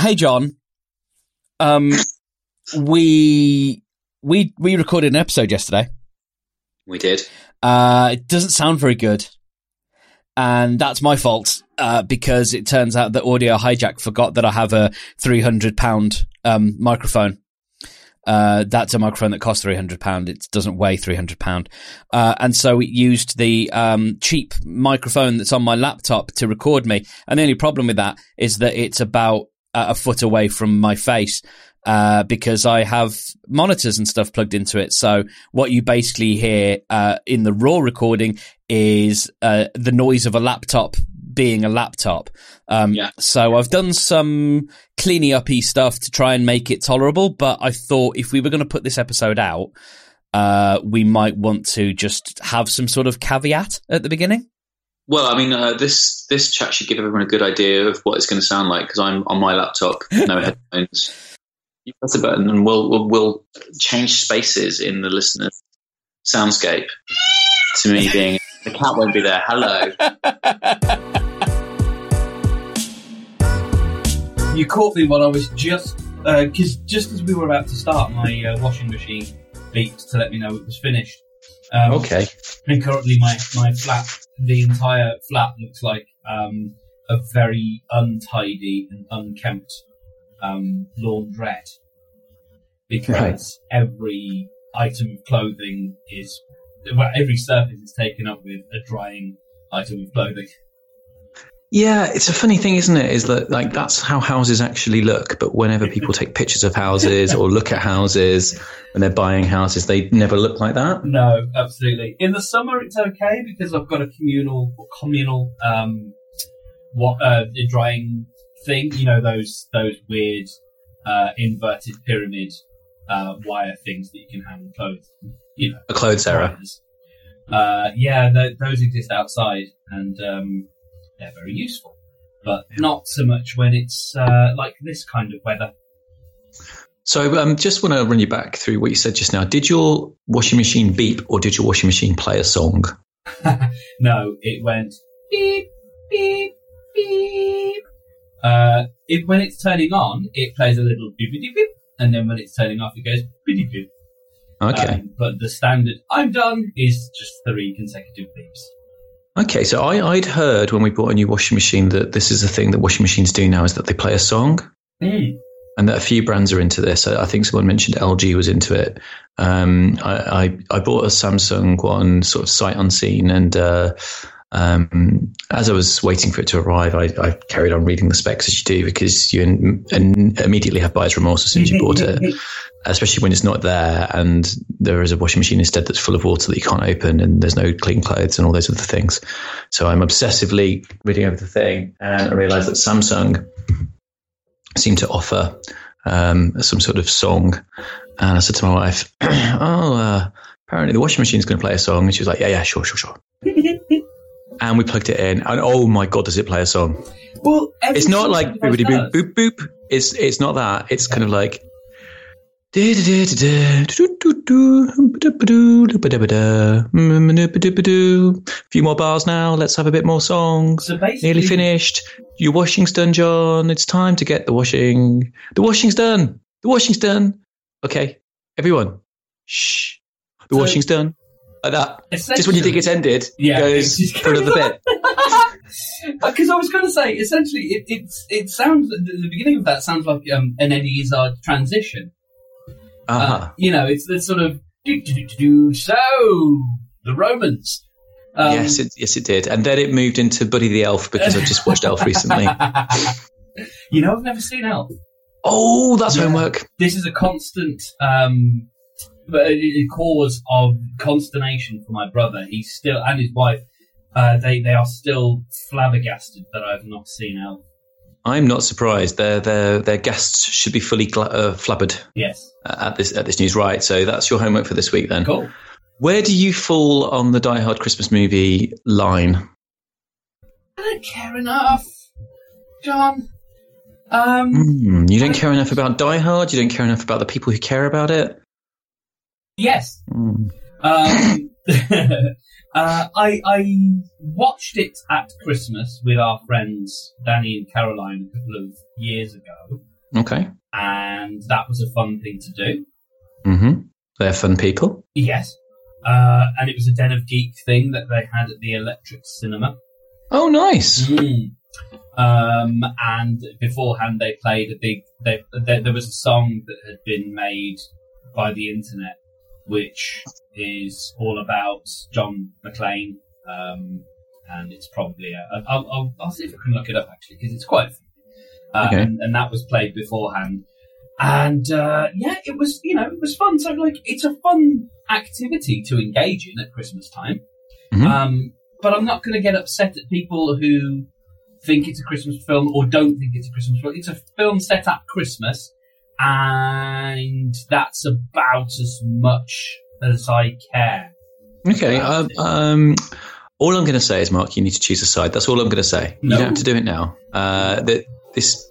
hey John, um, we we we recorded an episode yesterday. We did. Uh, it doesn't sound very good, and that's my fault uh, because it turns out that Audio Hijack forgot that I have a three hundred pound um, microphone. Uh, that's a microphone that costs three hundred pound. It doesn't weigh three hundred pound, uh, and so it used the um, cheap microphone that's on my laptop to record me. And the only problem with that is that it's about a foot away from my face. Uh, because I have monitors and stuff plugged into it. So what you basically hear uh, in the raw recording is uh, the noise of a laptop being a laptop. Um, Yeah. So I've done some cleaning uppy stuff to try and make it tolerable, but I thought if we were going to put this episode out, uh, we might want to just have some sort of caveat at the beginning. Well, I mean, uh, this this chat should give everyone a good idea of what it's going to sound like because I'm on my laptop, no headphones. You press a button and we'll, we'll we'll change spaces in the listener's soundscape to me being the cat won't be there. Hello. You caught me while I was just because just as we were about to start, my uh, washing machine beeped to let me know it was finished. Um, Okay. And currently, my my flat, the entire flat looks like um, a very untidy and unkempt um, laundrette because every item of clothing is well, every surface is taken up with a drying item of clothing. Yeah, it's a funny thing, isn't it? Is that like that's how houses actually look. But whenever people take pictures of houses or look at houses when they're buying houses, they never look like that. No, absolutely. In the summer, it's okay because I've got a communal communal um, what uh, drying thing. You know those those weird uh, inverted pyramid uh, wire things that you can hang clothes. You know, A clothes error. Uh, yeah, th- those exist outside, and um, they're very useful. But not so much when it's uh, like this kind of weather. So, um, just want to run you back through what you said just now. Did your washing machine beep, or did your washing machine play a song? no, it went beep, beep, beep. Uh, it, when it's turning on, it plays a little beep, beep, beep, and then when it's turning off, it goes beep, beep, beep. Okay. Um, but the standard "I'm done" is just three consecutive beeps. Okay, so I, I'd heard when we bought a new washing machine that this is a thing that washing machines do now is that they play a song, Mm. and that a few brands are into this. I, I think someone mentioned LG was into it. Um, I, I, I bought a Samsung one, sort of sight unseen, and uh, um, as I was waiting for it to arrive, I, I carried on reading the specs as you do because you in, in, immediately have buyer's remorse as soon as you bought it, especially when it's not there and there is a washing machine instead that's full of water that you can't open and there's no clean clothes and all those other things. So I'm obsessively reading over the thing and I realized that Samsung seemed to offer um, some sort of song. And I said to my wife, "Oh, uh, apparently the washing machine's going to play a song." And she was like, "Yeah, yeah, sure, sure, sure." and we plugged it in, and oh my god, does it play a song? Well, It's not like boopity boop boop boop. It's it's not that. It's kind of like. A few more bars now. Let's have a bit more songs. So Nearly finished. Your washing's done, John. It's time to get the washing. The washing's done. The washing's done. Okay, everyone, shh. The So- washing's done. Like that. Just when you think it's ended, Yeah, it goes for another bit. Because I was going to say, essentially, it, it's it sounds the, the beginning of that sounds like um, an Eddie Izzard transition. Uh-huh. Uh, you know, it's the sort of do, do, do, do, do, so the Romans. Um, yes, it, yes, it did. And then it moved into Buddy the Elf because I just watched Elf recently. you know, I've never seen Elf. Oh, that's Yeah. homework. This is a constant um, but a, cause of consternation for my brother. He's still and his wife. Uh, they they are still flabbergasted that I've not seen Elf. I'm not surprised. Their their their guests should be fully gla- uh, flabbered Yes, at this at this news. Right. So that's your homework for this week then. cool. Where do you fall on the Die Hard Christmas movie line? I don't care enough, John. Um, Hmm, you don't care enough about Die Hard. You don't care enough about the people who care about it. Yes. Hmm. Um, uh, I I watched it at Christmas with our friends Danny and Caroline a couple of years ago. Okay. and that was a fun thing to do. Mm-hmm. They're fun people. Yes. Uh, and it was a Den of Geek thing that they had at the Electric Cinema. Oh, nice. Mm. Um, and beforehand, they played a big. They, there, there was a song that had been made by the internet, which is all about John McClane. Um, and it's probably a, I'll, I'll, I'll see if I can look it up actually because it's quite. Uh, Okay. and, and that was played beforehand, and uh, yeah, it was you know it was fun. So like, it's a fun activity to engage in at Christmas time. Mhm. Um, but I'm not going to get upset at people who think it's a Christmas film or don't think it's a Christmas film. It's a film set at Christmas, and that's about as much as I care. Okay. Um, um, all I'm going to say is, Mark, you need to choose a side. That's all I'm going to say. No. You don't have to do it now. Uh, that this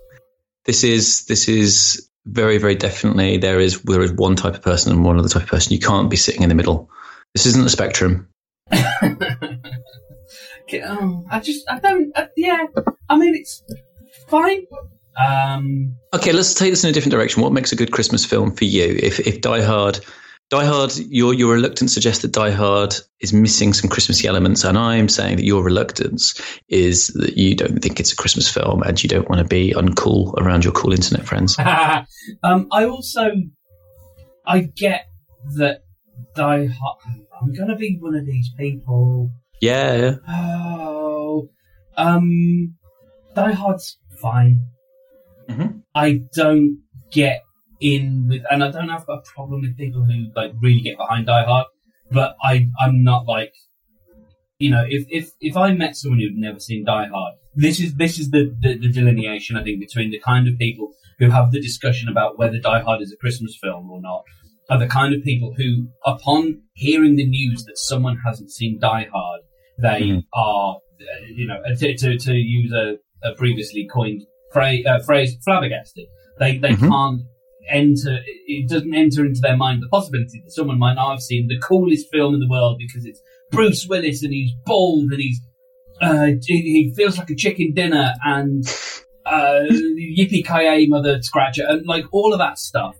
this is this is very very definitely there is there is one type of person and one other type of person. You can't be sitting in the middle. This isn't a spectrum. Um, I just, I don't, uh, yeah. I mean, it's fine. Um, Okay, let's take this in a different direction. What makes a good Christmas film for you? If if Die Hard, Die Hard, your your reluctance suggests that Die Hard is missing some Christmassy elements, and I'm saying that your reluctance is that you don't think it's a Christmas film and you don't want to be uncool around your cool internet friends. um, I also, I get that Die Hard. I'm gonna be one of these people. Yeah, yeah. Oh, um, Die Hard's fine. Mhm. I don't get in with, and I don't have a problem with people who like really get behind Die Hard, but I, I'm not like, you know, if if if I met someone who'd never seen Die Hard, this is this is the, the the delineation I think between the kind of people who have the discussion about whether Die Hard is a Christmas film or not, are the kind of people who, upon hearing the news that someone hasn't seen Die Hard, they Mhm. are, uh, you know, to, to, to use a, a previously coined phrase, uh, phrase flabbergasted. They, they Mhm. can't enter, it doesn't enter into their mind the possibility that someone might not have seen the coolest film in the world because it's Bruce Willis and he's bald and he's, uh, he he feels like a chicken dinner and, uh, yippee ki mother scratcher and like all of that stuff.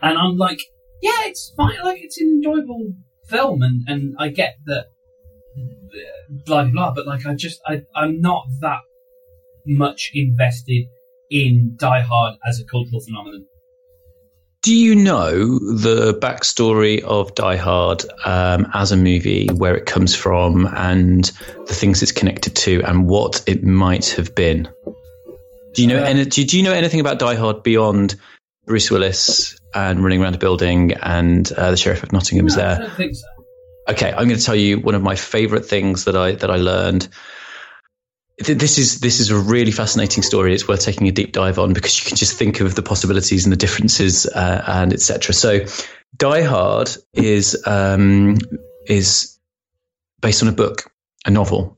And I'm like, yeah, it's fine. Like it's an enjoyable film, and, and I get that, blah blah blah. But like, I just I I'm not that much invested in Die Hard as a cultural phenomenon. Do you know the backstory of Die Hard um, as a movie, where it comes from, and the things it's connected to, and what it might have been? Do you know? Uh, any, do, do you know anything about Die Hard beyond Bruce Willis and running around a building and uh, the sheriff of Nottingham is No, I there? don't think so. Okay, I'm going to tell you one of my favorite things that I that I learned. Th- This is this is a really fascinating story. It's worth taking a deep dive on because you can just think of the possibilities and the differences uh, and etc. So, Die Hard is um, is based on a book, a novel,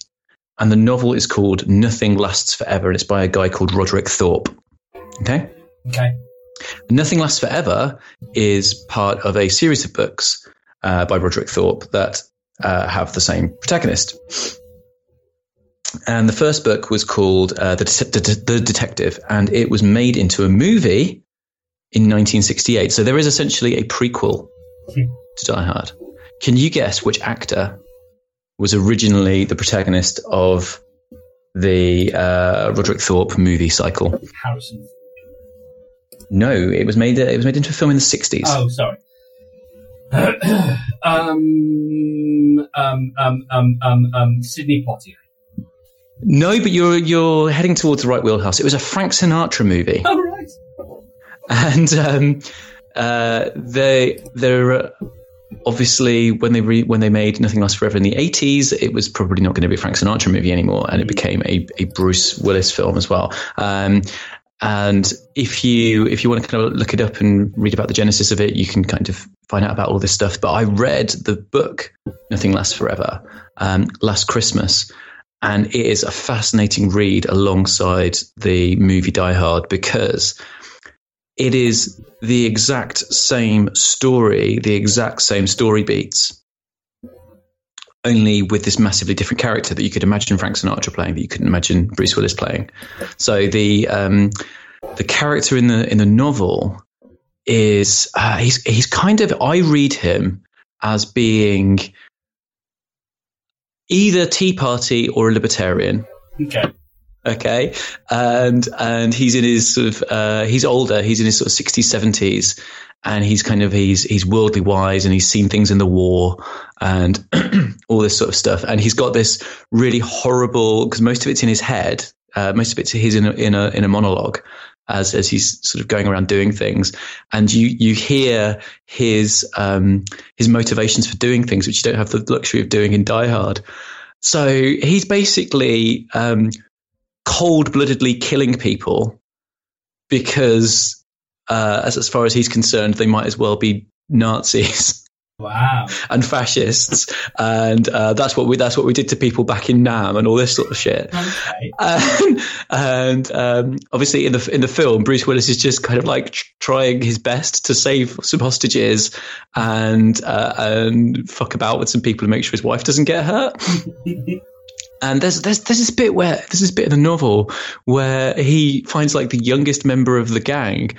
and the novel is called Nothing Lasts Forever, and it's by a guy called Roderick Thorpe. Okay, Okay. Nothing Lasts Forever is part of a series of books uh, by Roderick Thorpe that uh, have the same protagonist. And the first book was called uh, the, Det- the, the Detective, and it was made into a movie in 1968. So there is essentially a prequel to Die Hard. Can you guess which actor was originally the protagonist of the uh, Roderick Thorpe movie cycle? Harrison. No, it was made. It was made into a film in the 60s. Oh, sorry. um, um, um, um, um, um, Sidney Poitier. No, but you're you're heading towards the right wheelhouse. It was a Frank Sinatra movie, Oh, right. and um, uh, they they're obviously when they re- when they made Nothing Lasts Forever in the eighties, it was probably not going to be a Frank Sinatra movie anymore, and it became a, a Bruce Willis film as well. Um, and if you if you want to kind of look it up and read about the genesis of it, you can kind of find out about all this stuff. But I read the book Nothing Lasts Forever um, last Christmas, and it is a fascinating read alongside the movie Die Hard because it is the exact same story, the exact same story beats, only with this massively different character that you could imagine Frank Sinatra playing, that you couldn't imagine Bruce Willis playing. So the um, the character in the in the novel is uh, he's he's kind of I read him as being either Tea Party or a libertarian. Okay. Okay, and and he's in his sort of uh, he's older. He's in his sort of sixties, seventies, and he's kind of he's he's worldly wise, and he's seen things in the war and all this sort of stuff. And he's got this really horrible because most of it's in his head. Uh, most of it's his in a, in a in a monologue as as he's sort of going around doing things, and you you hear his um, his motivations for doing things which you don't have the luxury of doing in Die Hard. So he's basically um, cold bloodedly killing people because, uh, as, as far as he's concerned, they might as well be Nazis. Wow. and fascists, and uh, that's what we that's what we did to people back in Nam and all this sort of shit. Okay. And, and um, obviously, in the in the film, Bruce Willis is just kind of like trying his best to save some hostages and uh, and fuck about with some people and make sure his wife doesn't get hurt. And there's there's there's this bit where there's this bit in the novel where he finds like the youngest member of the gang,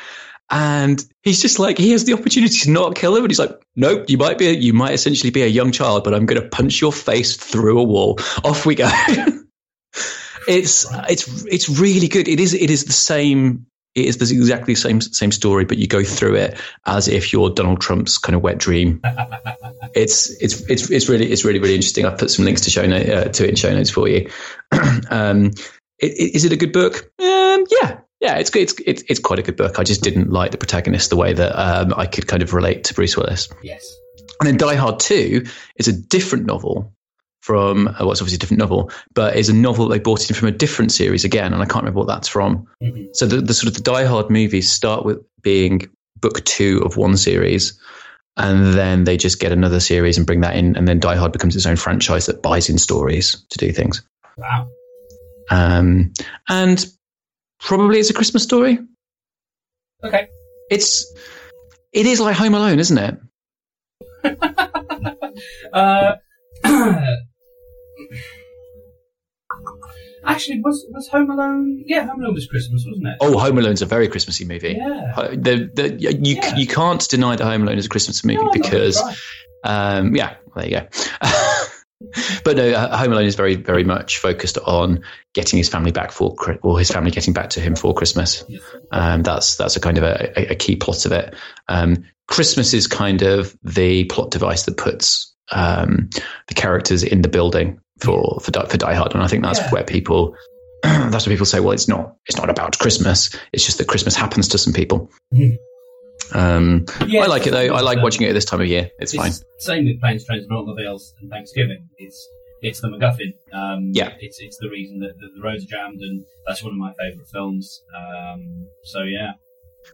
and he's just like he has the opportunity to not kill him, and he's like, nope, you might be a, you might essentially be a young child, but I'm going to punch your face through a wall. Off we go. it's it's it's really good. It is it is the same. It is the exactly the same same story, but you go through it as if you're Donald Trump's kind of wet dream. it's it's it's it's really it's really really interesting. I've put some links to show note, uh, to it in show notes for you. um, i- i- is it a good book? Um, yeah, yeah, it's. It's, it's it's quite a good book. I just didn't like the protagonist the way that um, I could kind of relate to Bruce Willis. yes. And then Die Hard 2 is a different novel from, uh, well, it's obviously a different novel, but is a novel they brought in from a different series again, and I can't remember what that's from. Mhm. So the, the sort of the Die Hard movies start with being book two of one series, and then they just get another series and bring that in, and then Die Hard becomes its own franchise that buys in stories to do things. Wow. Um, and probably it's a Christmas story. Okay. It's, it is like Home Alone, isn't it? Uh, actually, was was Home Alone? Yeah, Home Alone was Christmas, wasn't it? Oh, Home Alone's a very Christmassy movie. yeah. Uh, The, the, you Yeah. you can't deny that Home Alone is a Christmas movie No, because um, yeah, there you go. but no, Home Alone is very very much focused on getting his family back for or his family getting back to him for Christmas. Um, that's that's a kind of a, a, key plot of it. Um, Christmas is kind of the plot device that puts um, the characters in the building for for Die, for Die Hard, and I think that's Yeah. where people that's where people say, well, it's not it's not about Christmas. It's just that Christmas happens to some people. Mhm. Um, Yeah, I like it though. I like um, watching it at this time of year. It's fine. Same with planes, trains, and automobiles and Thanksgiving. It's it's the MacGuffin. Um, Yeah. It's it's the reason that, that the roads are jammed, and that's one of my favourite films. Um, so yeah.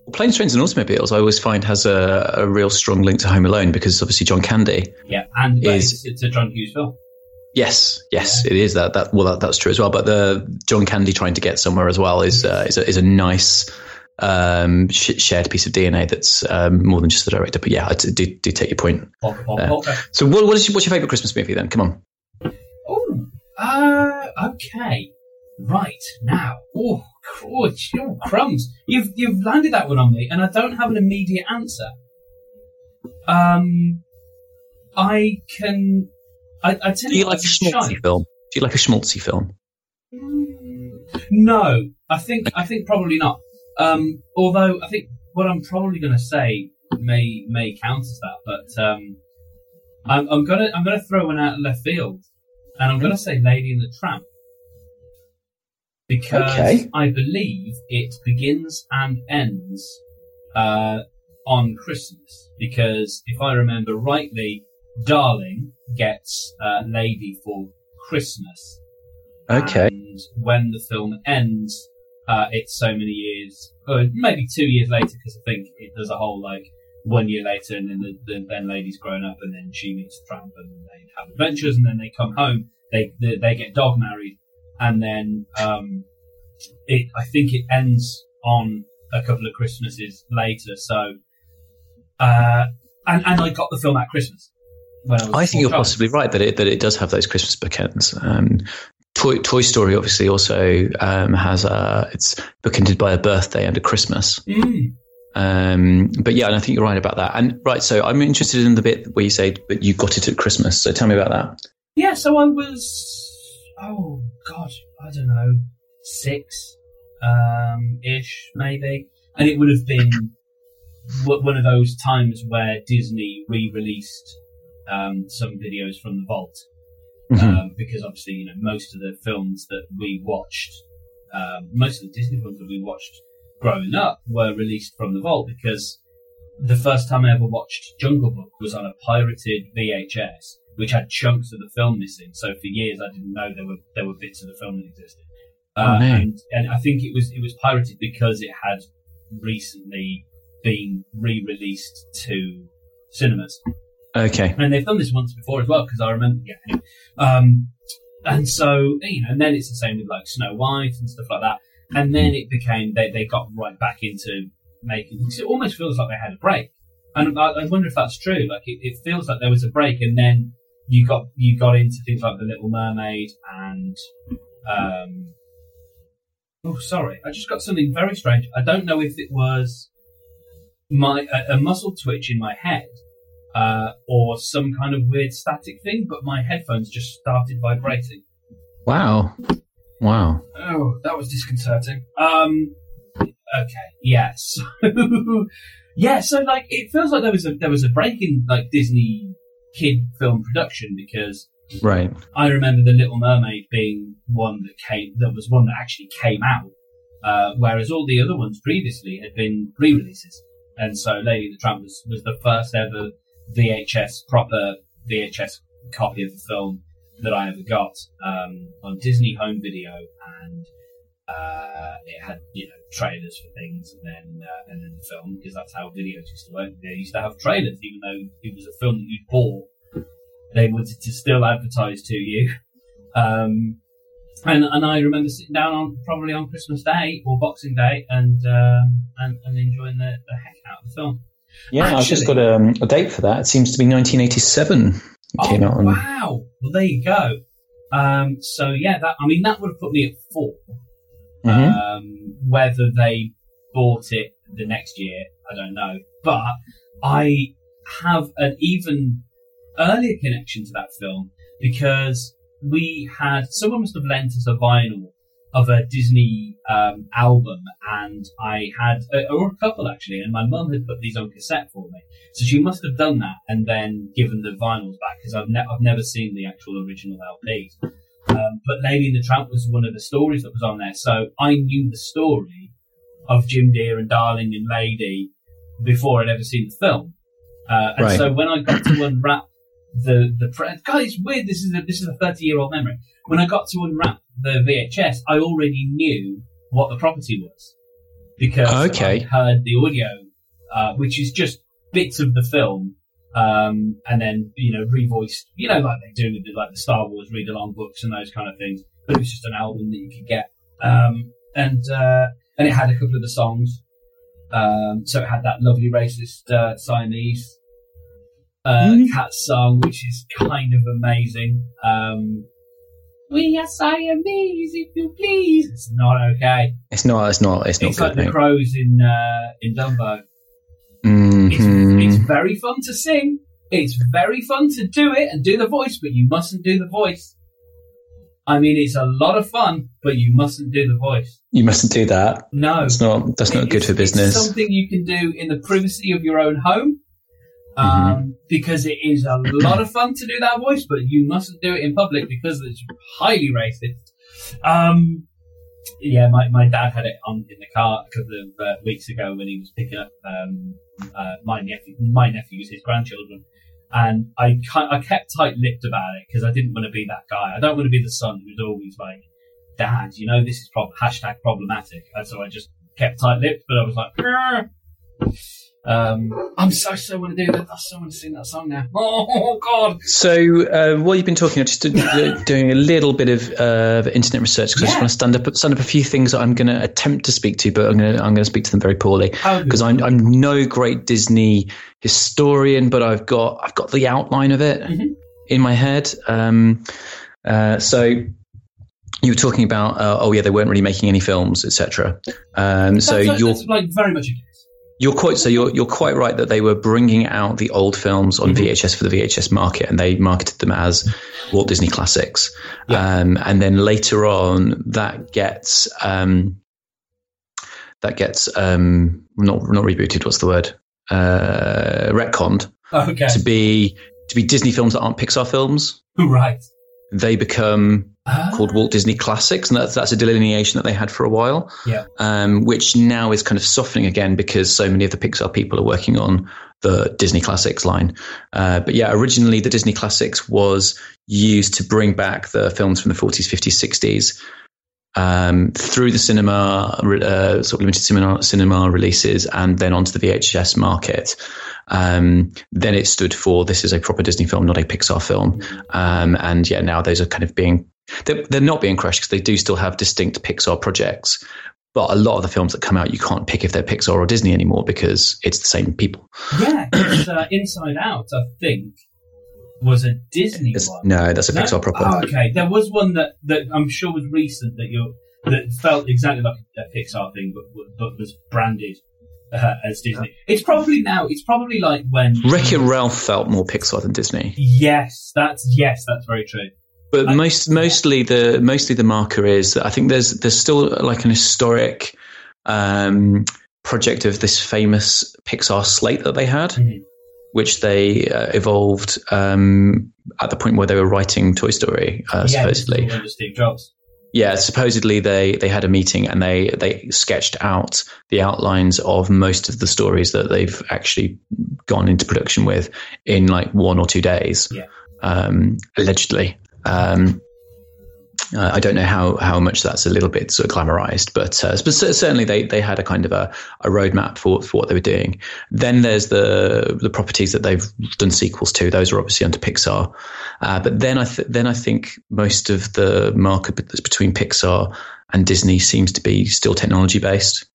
Well, Planes, Trains, and Automobiles, I always find has a, a real strong link to Home Alone because obviously John Candy. Yeah, and Is- it's, it's a John Hughes film. Yes, yes, it is that. That well, that, that's true as well. But the John Candy trying to get somewhere as well is uh, is, a, is a nice um, sh- shared piece of DNA that's um, more than just the director. But yeah, I do, do take your point. Polka, polka, Yeah. polka. So, what, what is your, what's your favorite Christmas movie then? Come on. Oh, uh, okay. Right now, oh, oh, crumbs! You've you've landed that one on me, and I don't have an immediate answer. Um, I can. I, I tell Do you what, like a schmaltzy film? Do you like a schmaltzy film? Mm, No, I think I think probably not. Um, although I think what I'm probably going to say may may count as that, but um, I'm, I'm gonna I'm gonna throw one out of left field, and I'm gonna say Lady in the Tramp because Okay. I believe it begins and ends uh, on Christmas. Because if I remember rightly, Darling gets uh, Lady for Christmas. Okay. And when the film ends, uh, it's so many years, or maybe two years later, because I think it, there's a whole like one year later, and then the, the then lady's grown up, and then she meets Tramp, and they have adventures, and then they come home. They they, they get dog married, and then um, it I think it ends on a couple of Christmases later. So, uh, and and I got the film at Christmas. I, I think you're child. possibly right that it that it does have those Christmas bookends. Um, Toy, Toy Story obviously also um, has a it's bookended by a birthday and a Christmas. Mm. Um, but yeah, and I think you're right about that. And right, so I'm interested in the bit where you say, "But you got it at Christmas." So tell me about that. Yeah, so I was, oh god, I don't know, six um, ish maybe, and it would have been one of those times where Disney re-released um, some videos from the vault Mhm. um, because obviously you know most of the films that we watched, um, most of the Disney films that we watched growing up were released from the vault because the first time I ever watched Jungle Book was on a pirated VHS, which had chunks of the film missing. So for years I didn't know there were there were bits of the film that existed. Uh, Oh, and, and I think it was it was pirated because it had recently been re-released to cinemas. Okay. And they've done this once before as well, because I remember, yeah. Um, and so, you know, and then it's the same with like Snow White and stuff like that. And then it became, they, they got right back into making, it almost feels like they had a break. And I, I wonder if that's true. Like it, it feels like there was a break and then you got, you got into things like The Little Mermaid and, um, oh, sorry. I just got something very strange. I don't know if it was my, a, a muscle twitch in my head uh, or some kind of weird static thing, but my headphones just started vibrating. Wow. Wow. Oh, that was disconcerting. Um, okay, yes, yeah. So like, it feels like there was a there was a break in like Disney kid film production because Right. I remember the Little Mermaid being one that came that was one that actually came out, uh, whereas all the other ones previously had been re-releases. And so Lady and the Tramp was, was the first ever VHS proper VHS copy of the film that I ever got um, on Disney Home Video, and uh, it had you know trailers for things, and then uh, and then the film because that's how videos used to work. They used to have trailers, even though it was a film that you'd bought. They wanted to still advertise to you. Um, and and I remember sitting down on probably on Christmas Day or Boxing Day and um, and, and enjoying the, the heck out of the film. Yeah, I've just got Actually- um, a date for that. It seems to be 1987. It came oh, out on. wow! Well, there you go. Um, so yeah, that I mean that would have put me at 4 Mhm. Um, whether they bought it the next year, I don't know. But I have an even earlier connection to that film because we had someone must have lent us a vinyl of a Disney um, album, and I had, uh, or a couple actually, and my mum had put these on cassette for me. So she must have done that and then given the vinyls back because I've, ne- I've never seen the actual original LPs. Um, but Lady and the Tramp was one of the stories that was on there, so I knew the story of Jim Dear and Darling and Lady before I'd ever seen the film. Uh, and Right. so when I got to unwrap the the pre- God, it's weird. This is a, this is a thirty year old memory. When I got to unwrap the VHS, I already knew what the property was because Okay. I heard the audio, uh, which is just bits of the film, um, and then you know revoiced, you know, like they do with the, like the Star Wars read along books and those kind of things. But it was just an album that you could get, um, and uh, and it had a couple of the songs. Um, so it had that lovely racist uh, Siamese uh, cat song, which is kind of amazing. Um, we are Siamese, if you please. It's not okay. It's not. It's not. It's not It's like good. the mate. crows in uh, in Dumbo. Mhm. It's, it's very fun to sing. It's very fun to do it and do the voice, but you mustn't do the voice. I mean, it's a lot of fun, but you mustn't do the voice. you mustn't do that. No, it's not. That's not good for business. It's something you can do in the privacy of your own home. Um, Mm-hmm. because it is a lot of fun to do that voice, but you mustn't do it in public because it's highly racist. Um, yeah, my, my dad had it on in the car a couple of uh, weeks ago when he was picking up um, uh, my nephew, my nephews, his grandchildren, and I I kept tight-lipped about it because I didn't want to be that guy. I don't want to be the son who's always like, "Dad, you know this is prob- hashtag problematic," and so I just kept tight-lipped. But I was like, "Grr." Um, I'm so so want to do that. I so want to sing that song now. Oh God! So, uh, while you've been talking, I'm just uh, doing a little bit of uh, internet research because I just want to stand up, stand up a few things that I'm going to attempt to speak to, but I'm going to, I'm going to speak to them very poorly How because I'm, I'm no great Disney historian, but I've got, I've got the outline of it Mhm. in my head. Um, uh, so, you were talking about, uh, oh yeah, they weren't really making any films, etc. Um, so that's, you're that's like very much a guess. You're quite so you're you're quite right that they were bringing out the old films on Mhm. VHS for the VHS market, and they marketed them as Walt Disney classics. Yeah. Um, and then later on, that gets um, that gets um, not not rebooted. What's the word? Uh, retconned Okay, to be to be Disney films that aren't Pixar films. right. They become Ah, called Walt Disney Classics, and that's that's a delineation that they had for a while. Yeah. Um, which now is kind of softening again because so many of the Pixar people are working on the Disney Classics line. Uh, but yeah, originally the Disney Classics was used to bring back the films from the 40s, 50s, 60s. Um, through the cinema, uh, sort of limited cinema, cinema releases, and then onto the VHS market. Um, then it stood for this is a proper Disney film, not a Pixar film. Um, and yeah, now those are kind of being they're, they're not being crushed because they do still have distinct Pixar projects. But a lot of the films that come out, you can't pick if they're Pixar or Disney anymore because it's the same people. Yeah, uh, Inside Out, I think, was a Disney It's- one. no, that's a No? Pixar proper. Oh, okay, there was one that, that I'm sure was recent that you that felt exactly like a Pixar thing, but but was branded uh, as Disney. It's probably now. It's probably like when Wreck It Ralph felt more Pixar than Disney, Yes, that's yes, that's very true. But I- most mostly the mostly the marker is that I think there's there's still like an historic um, project of this famous Pixar slate that they had. Mhm. Which they uh, evolved um, at the point where they were writing Toy Story, uh, yeah, supposedly. Steve Jobs. Yeah, supposedly they, they had a meeting and they, they sketched out the outlines of most of the stories that they've actually gone into production with in like one or two days. Yeah. Um, allegedly. Um, uh, I don't know how, how much that's a little bit sort of glamorized, but, uh, but certainly they, they had a kind of a, a roadmap for, for what they were doing. Then there's the the properties that they've done sequels to; those are obviously under Pixar. Uh, but then I th- then I think most of the market that's between Pixar and Disney seems to be still technology based.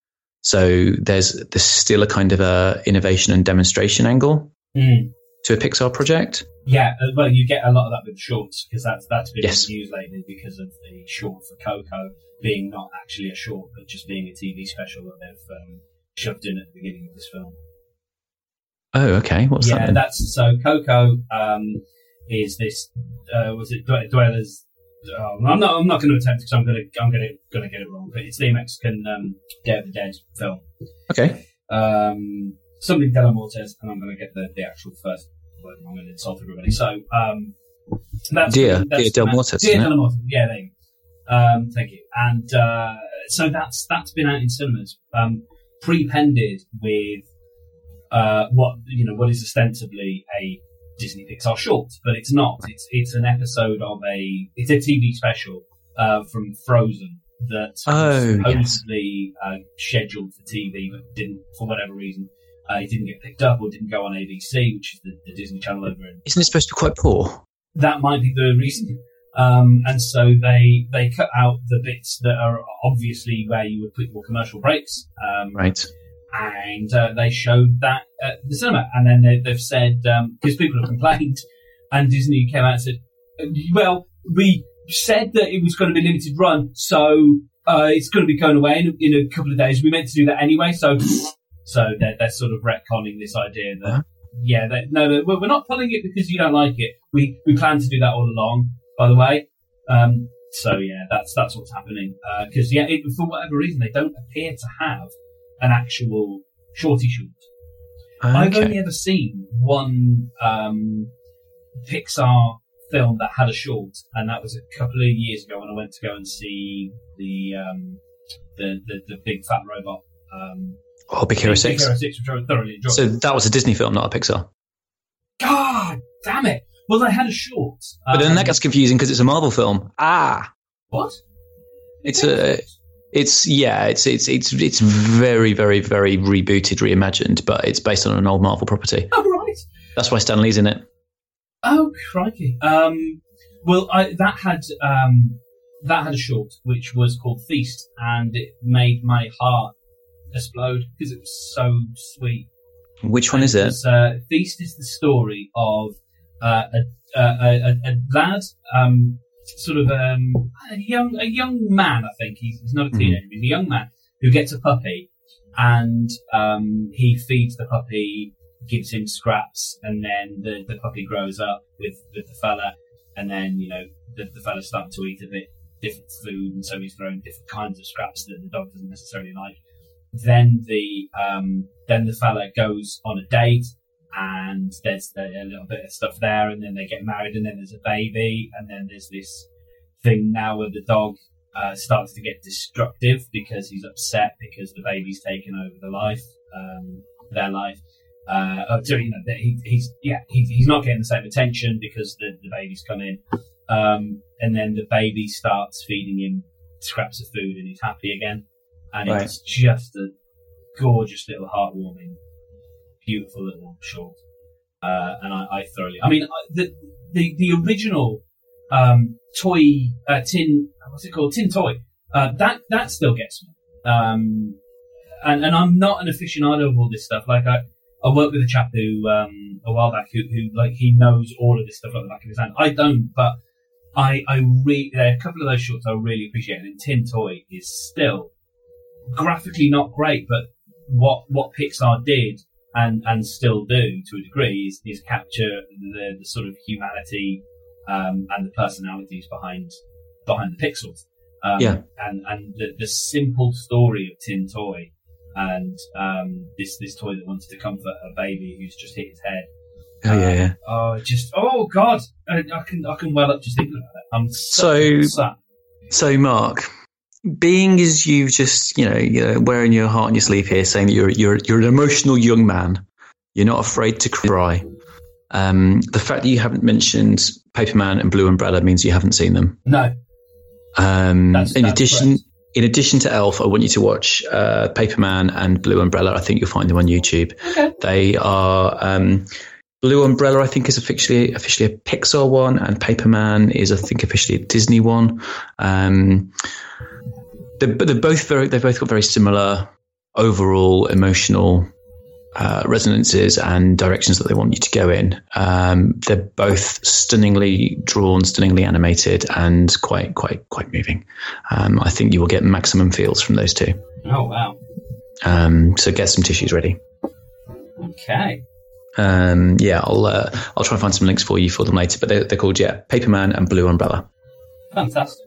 So there's there's still a kind of a innovation and demonstration angle Mm. To a Pixar project. Yeah, uh, well, you get a lot of that with shorts because that's that's been Yes. in the news lately because of the short for Coco being not actually a short but just being a TV special that they've um, shoved in at the beginning of this film. Oh, okay. What's that? yeah, that's so Coco um, is this uh, was it Dwe- Dwellers? Oh, I'm not. I'm not going to attempt because I'm going to. I'm going to going to get it wrong. But it's the Mexican um, Day of the Dead film. okay. Um, something de la Mortes, and I'm going to get the, the actual first word wrong and insult everybody. So um, that's Dia- that's Dia del Mortis, Dia isn't de it? la Mortes. Yeah, there you go. Um, thank you. And uh, so that's that's been out in cinemas, um, pre-pended with uh, what you know what is ostensibly a Disney Pixar short, but it's not. It's it's an episode of a it's a TV special uh, from Frozen that Oh, was yes. uh, scheduled for TV, but didn't for whatever reason. Uh, it didn't get picked up or didn't go on ABC, which is the, the Disney Channel over in Isn't it supposed to be quite poor? that might be the reason. Um, and so they they cut out the bits that are obviously where you would put your commercial breaks, um, Right. and uh, they showed that at the cinema. And then they, they've said because people have complained, and Disney came out and said, "Well, we said that it was going to be limited run, so uh, it's going to be going away in, in a couple of days. We meant to do that anyway, so so they're, they're sort of retconning this idea that." Huh? Yeah, they, no, we're not pulling it because you don't like it. We we plan to do that all along, by the way. Um, so yeah, that's that's what's happening. Because yeah, it, for whatever reason, they don't appear to have an actual shorty shoot. I've only ever seen one um, Pixar film that had a short, and that was a couple of years ago when I went to go and see the um, the, the the big fat robot. Um, Oh, Big Hero Big Six. Hero Six, which I thoroughly enjoyed. So that was a Disney film, not a Pixar. God damn it! Well, they had a short. But then Um, that gets confusing because it's a Marvel film. Ah, what? it's a, it's yeah, it's it's it's it's very very very rebooted, reimagined, but it's based on an old Marvel property. Oh right. That's why Stan Lee's in it. Oh crikey! Um, well, I, that had um, that had a short which was called Feast, and it made my heart explode because it was so sweet. Which one is it? It's, Uh, Feast is the story of uh, a, a, a, a lad um, sort of um, a young a young man. I think he's, he's not a teenager. He's a young man who gets a puppy, and um, he feeds the puppy, gives him scraps, and then the, the puppy grows up with with the fella, and then you know the, the fella's starting to eat a bit different food, and so he's throwing different kinds of scraps that the dog doesn't necessarily like. Then the um, then the fella goes on a date, and there's a little bit of stuff there, and then they get married, and then there's a baby, and then there's this thing now where the dog uh, starts to get destructive because he's upset because the baby's taken over the life, um, their life. Uh, oh, so, you know, he, he's yeah, he's, he's not getting the same attention because the, the baby's come in, um, and then the baby starts feeding him scraps of food, and he's happy again, and Right. it's just a gorgeous little heartwarming, beautiful little short, uh, and I, I thoroughly. I mean, I- the the the original um, toy uh, tin what's it called tin toy uh, that that still gets me. Um, and and I'm not an aficionado of all this stuff. Like I I worked with a chap who um, a while back who, who like he knows all of this stuff like the back of his hand. I don't, but I I really there are a couple of those shorts I really appreciate. And Tin Toy is still graphically not great, but what what Pixar did and and still do to a degree is, is capture the, the sort of humanity um, and the personalities behind behind the pixels. Um, Yeah. And and the, the simple story of Tin Toy and um, this this toy that wanted to comfort a baby who's just hit his head. Oh yeah, yeah. Oh, just oh god, I, I can I can well up just thinking about it. I'm So- so So, Mark, being as you just, you know, you're wearing your heart on your sleeve here, saying that you're you're you're an emotional young man, you're not afraid to cry. Um, the fact that you haven't mentioned Paperman and Blue Umbrella means you haven't seen them. no. Um, That's- in that's addition, correct. in addition to Elf, I want you to watch uh, Paperman and Blue Umbrella. I think you'll find them on YouTube. Okay. They are um, Blue Umbrella. I think is officially officially a Pixar one, and Paperman is I think officially a Disney one. Um, they're, but they're both very. They've both got very similar overall emotional uh, resonances and directions that they want you to go in. Um, they're both stunningly drawn, stunningly animated, and quite, quite, quite moving. Um, I think you will get maximum feels from those two. Oh wow. Um, so get some tissues ready. Okay. Um, yeah, I'll uh, I'll try and find some links for you for them later. But they're, they're called yeah, Paperman and Blue Umbrella. Fantastic.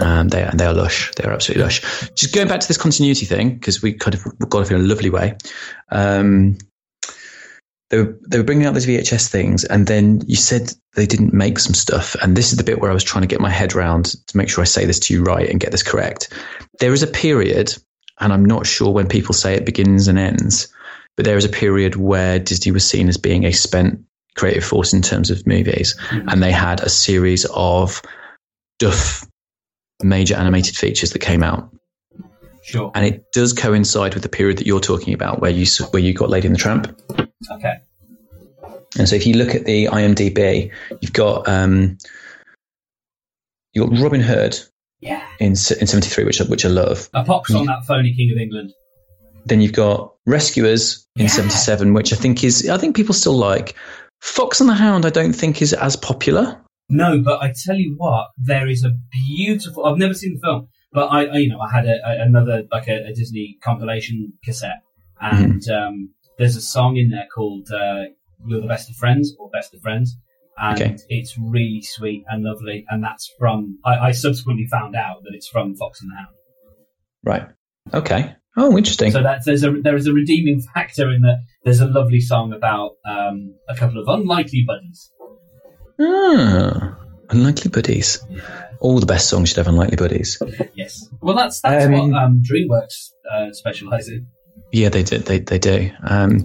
Um, they are, they are lush. They are absolutely lush. Just going back to this continuity thing because we kind of got off in a lovely way. Um, they were they were bringing out those VHS things, and then you said they didn't make some stuff. And this is the bit where I was trying to get my head round to make sure I say this to you right and get this correct. There is a period, and I'm not sure when people say it begins and ends, but there is a period where Disney was seen as being a spent creative force in terms of movies, and they had a series of duff major animated features that came out, Sure. and it does coincide with the period that you're talking about, where you where you got Lady in the Tramp. Okay. And so, if you look at the IMDb, you've got um, you got Robin Hood Yeah. in in '73, which I- which I love. A pops on that phony King of England. Then you've got Rescuers in Yeah. '77, which I think is I think people still like. Fox and the Hound, I don't think is as popular. No, but I tell you what, there is a beautiful. I've never seen the film, but I, I you know, I had a, a, another like a, a Disney compilation cassette, and Mm-hmm. um, there's a song in there called uh, "You're the Best of Friends" or "Best of Friends," and Okay. it's really sweet and lovely. And that's from. I, I subsequently found out that it's from Fox and the Hound. Right. Okay. Oh, interesting. So that's there's a there is a redeeming factor in that. There's a lovely song about um, a couple of unlikely buddies. Ah, unlikely buddies. All the best songs should have unlikely buddies. Yes. Well, that's that's Um, what um, DreamWorks uh, specialise in. Yeah, they do. They they do. Um,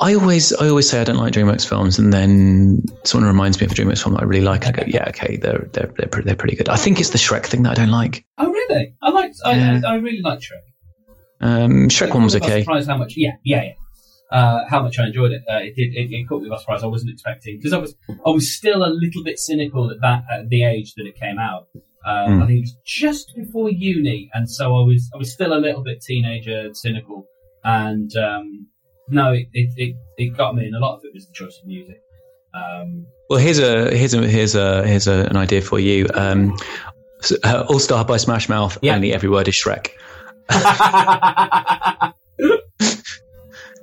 I always I always say I don't like DreamWorks films, and then someone reminds me of a DreamWorks film that I really like. I go, yeah, okay, they're they're they're pretty, they're pretty good. I think it's the Shrek thing that I don't like. Oh, really? I liked. Yeah. I, I, I really like Shrek. Um, Shrek one was I was okay. surprised how much. Yeah, yeah, yeah. Uh, how much I enjoyed it. Uh, it did. It, it caught me by surprise. I wasn't expecting because I was. I was still a little bit cynical at that at the age that it came out. Um, Mm. I think it was just before uni, and so I was. I was still a little bit teenager cynical, and um, no, it, it it it got me, and a lot of it was the choice of music. Um, Well, here's a here's a here's a here's a, an idea for you. Um, uh, All Star by Smash Mouth. Yeah. Only every word is Shrek.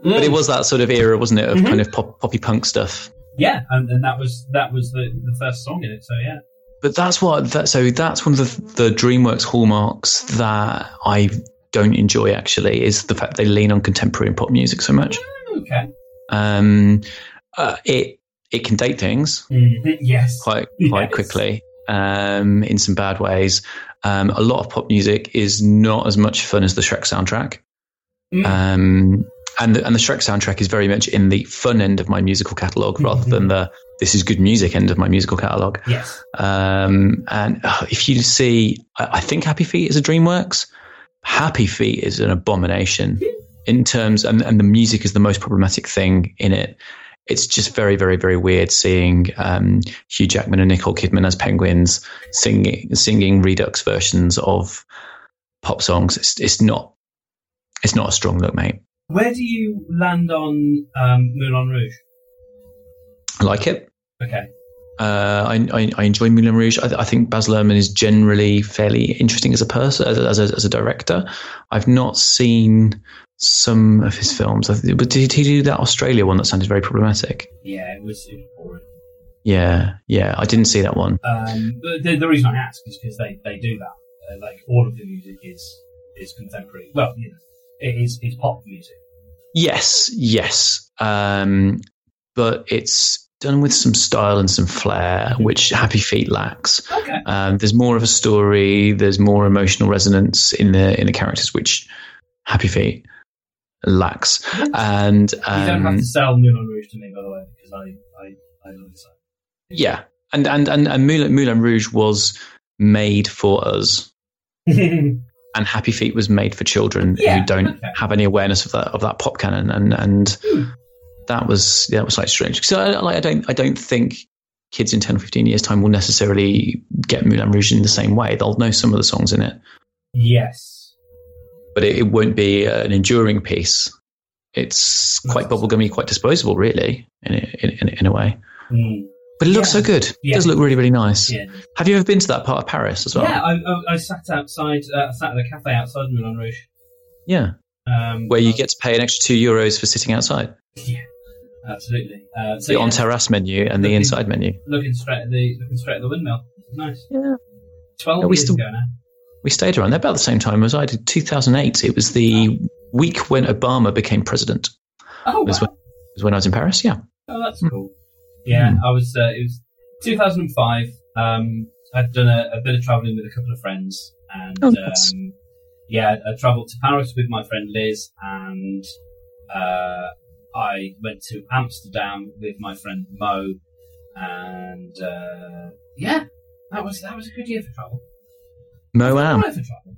but But it was that sort of era, wasn't it, of Mhm. kind of pop, poppy punk stuff. yeah, and, and that was that was the, the first song in it. So yeah, But that's what that. So that's one of the the DreamWorks hallmarks that I don't enjoy. Actually, is the fact they lean on contemporary and pop music so much. okay, Um, uh, it it can date things Mhm. yes, quite quite Yes. quickly um, in some bad ways. Um, a lot of pop music is not as much fun as the Shrek soundtrack. Mm. Um, and the, and the Shrek soundtrack is very much in the fun end of my musical catalog rather Mhm. than the this is good music end of my musical catalog. yes, Um, and uh, if you see, I, I think Happy Feet is a DreamWorks. Happy Feet is an abomination in terms, and, and the music is the most problematic thing in it. It's just very, very, very weird seeing um, Hugh Jackman and Nicole Kidman as penguins singing singing Redux versions of pop songs. It's, it's not, it's not a strong look, mate. Where do you land on um, Moulin Rouge? I like it. Okay, Uh, I, I, I enjoy Moulin Rouge. I, I think Baz Luhrmann is generally fairly interesting as a person, as as a, as a director. I've not seen some of his films. I th- But did he do that Australia one that sounded very problematic? yeah, it was, it was boring. Yeah, yeah. I didn't see that one. Um, but the, the reason I ask is because they, they do that. Uh, like all of the music is is contemporary. Well, you know, it is it's pop music. Yes, yes. Um, but it's done with some style and some flair, which Happy Feet lacks. Okay. Um, there's more of a story. There's more emotional resonance in the in the characters, which Happy Feet lacks. And you don't have um, to sell Moulin Rouge to me, by the way, because I I, I love song. yeah, and and and, and Moulin, Moulin Rouge was made for us, and Happy Feet was made for children Yeah, who don't okay. have any awareness of that of that pop canon, and and Hmm. that was that was like strange. So I, like I don't I don't think kids in 10 or 15 years time will necessarily get Moulin Rouge in the same way. They'll know some of the songs in it. yes. but it, it won't be an enduring piece. It's quite bubblegummy, quite disposable, really, in in, in, in a way. Mm. But it looks Yeah. so good. It Yeah. does look really, really nice. Yeah. Have you ever been to that part of Paris as well? Yeah, I, I, I sat outside, uh, sat at a cafe outside Moulin Rouge. Yeah. Um, Where you get to pay an extra two euros for sitting outside. Yeah, absolutely. Uh, so the on terrace menu and the inside menu. looking straight at the looking straight at the windmill. Nice. Yeah. Twelve we years still- ago now. We stayed around there about the same time as I did. 2008. It was the week when Obama became president. Oh, It was, when, it was when I was in Paris. Yeah. oh that's cool. Yeah, Hmm. I was. Uh, it was 2005. Um, I'd done a, a bit of traveling with a couple of friends, and Oh, nice. um, yeah, I travelled to Paris with my friend Liz, and uh, I went to Amsterdam with my friend Mo, and uh, yeah, that was that was a good year for travel. Moam. Alright for travel.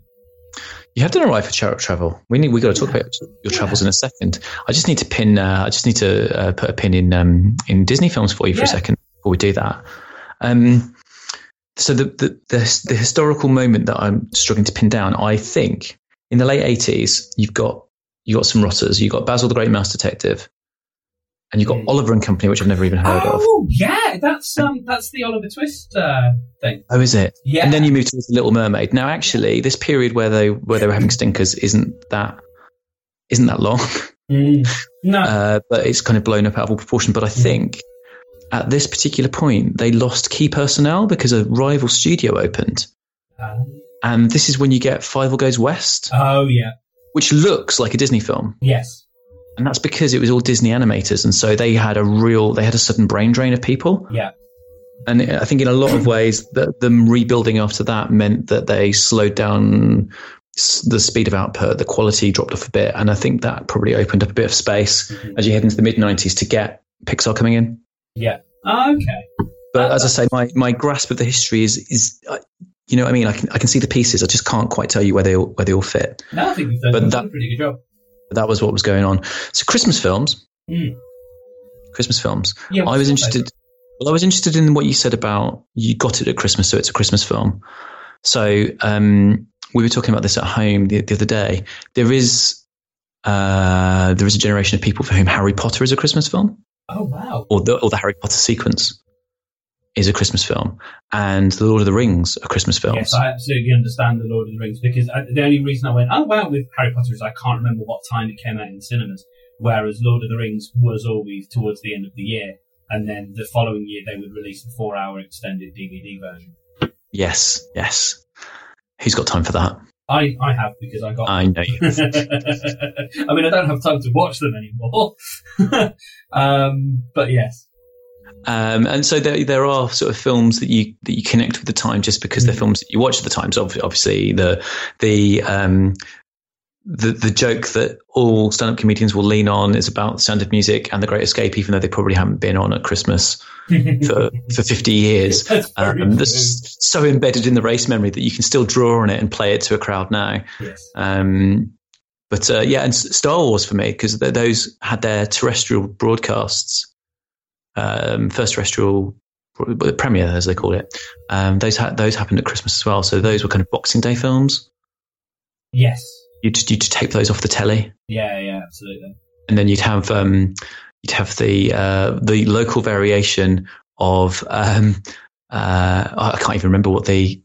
You have done all right for charity travel. We need we got to talk about your travels in a second. I just need to pin. Uh, I just need to uh, put a pin in um, in Disney films for you for a second before we do that. Um, so the, the the the historical moment that I'm struggling to pin down, I think, in the late eighties, you've got you got some rotters. You have got Basil the Great Mouse Detective, and you've got Mm. Oliver and Company, which I've never even heard of. Oh yeah, that's um that's the Oliver Twist uh, thing. Oh, is it? Yeah, And then you move to the Little Mermaid. Now, actually, this period where they where they were having stinkers isn't that isn't that long. Mm. no, uh, but it's kind of blown up out of all proportion. But I think at this particular point, they lost key personnel because a rival studio opened. Um, And this is when you get Fievel Goes West, oh yeah, which looks like a Disney film. yes, And that's because it was all Disney animators. And so they had a real, they had a sudden brain drain of people. yeah, And I think in a lot of ways, that them rebuilding after that meant that they slowed down the speed of output, the quality dropped off a bit. And I think that probably opened up a bit of space Mhm. as you head into the mid 90s to get Pixar coming in. yeah. Okay, But as I say, my, my grasp of the history is is uh, you know what I mean. I can I can see the pieces. I just can't quite tell you where they all, where they all fit. no, I think you've done, But you've that- done a pretty good job. That was what was going on. So Christmas films, Mm. Christmas films. Yeah, I was interested. Well, I was interested in what you said about you got it at Christmas, so it's a Christmas film. So um, we were talking about this at home the, the other day. There is uh, there is a generation of people for whom Harry Potter is a Christmas film. Oh wow! or the or the Harry Potter sequence is a Christmas film, and the Lord of the Rings are Christmas films. Yes, I absolutely understand the Lord of the Rings because I, the only reason I went, oh wow, with Harry Potter is I can't remember what time it came out in cinemas. Whereas Lord of the Rings was always towards the end of the year, and then the following year they would release the four-hour extended DVD version. Yes, yes. Who's got time for that? I, I have because I got. I know you. I mean, I don't have time to watch them anymore. um, but yes, Um, and so there, there are sort of films that you that you connect with the time just because they're films that you watch at the time. So obviously the the um, the the joke that all stand up comedians will lean on is about Sound of Music and The Great Escape, even though they probably haven't been on at Christmas for for fifty years. That's Um, that's so embedded in the race memory that you can still draw on it and play it to a crowd now. yes. Um, but uh, yeah, and Star Wars for me because th- those had their terrestrial broadcasts, um, first terrestrial premiere as they call it. Um, those ha- those happened at Christmas as well. So those were kind of Boxing Day films. Yes. You would you'd tape those off the telly, Yeah, yeah, absolutely. and then you'd have um, you'd have the uh, the local variation of um, uh, I can't even remember what the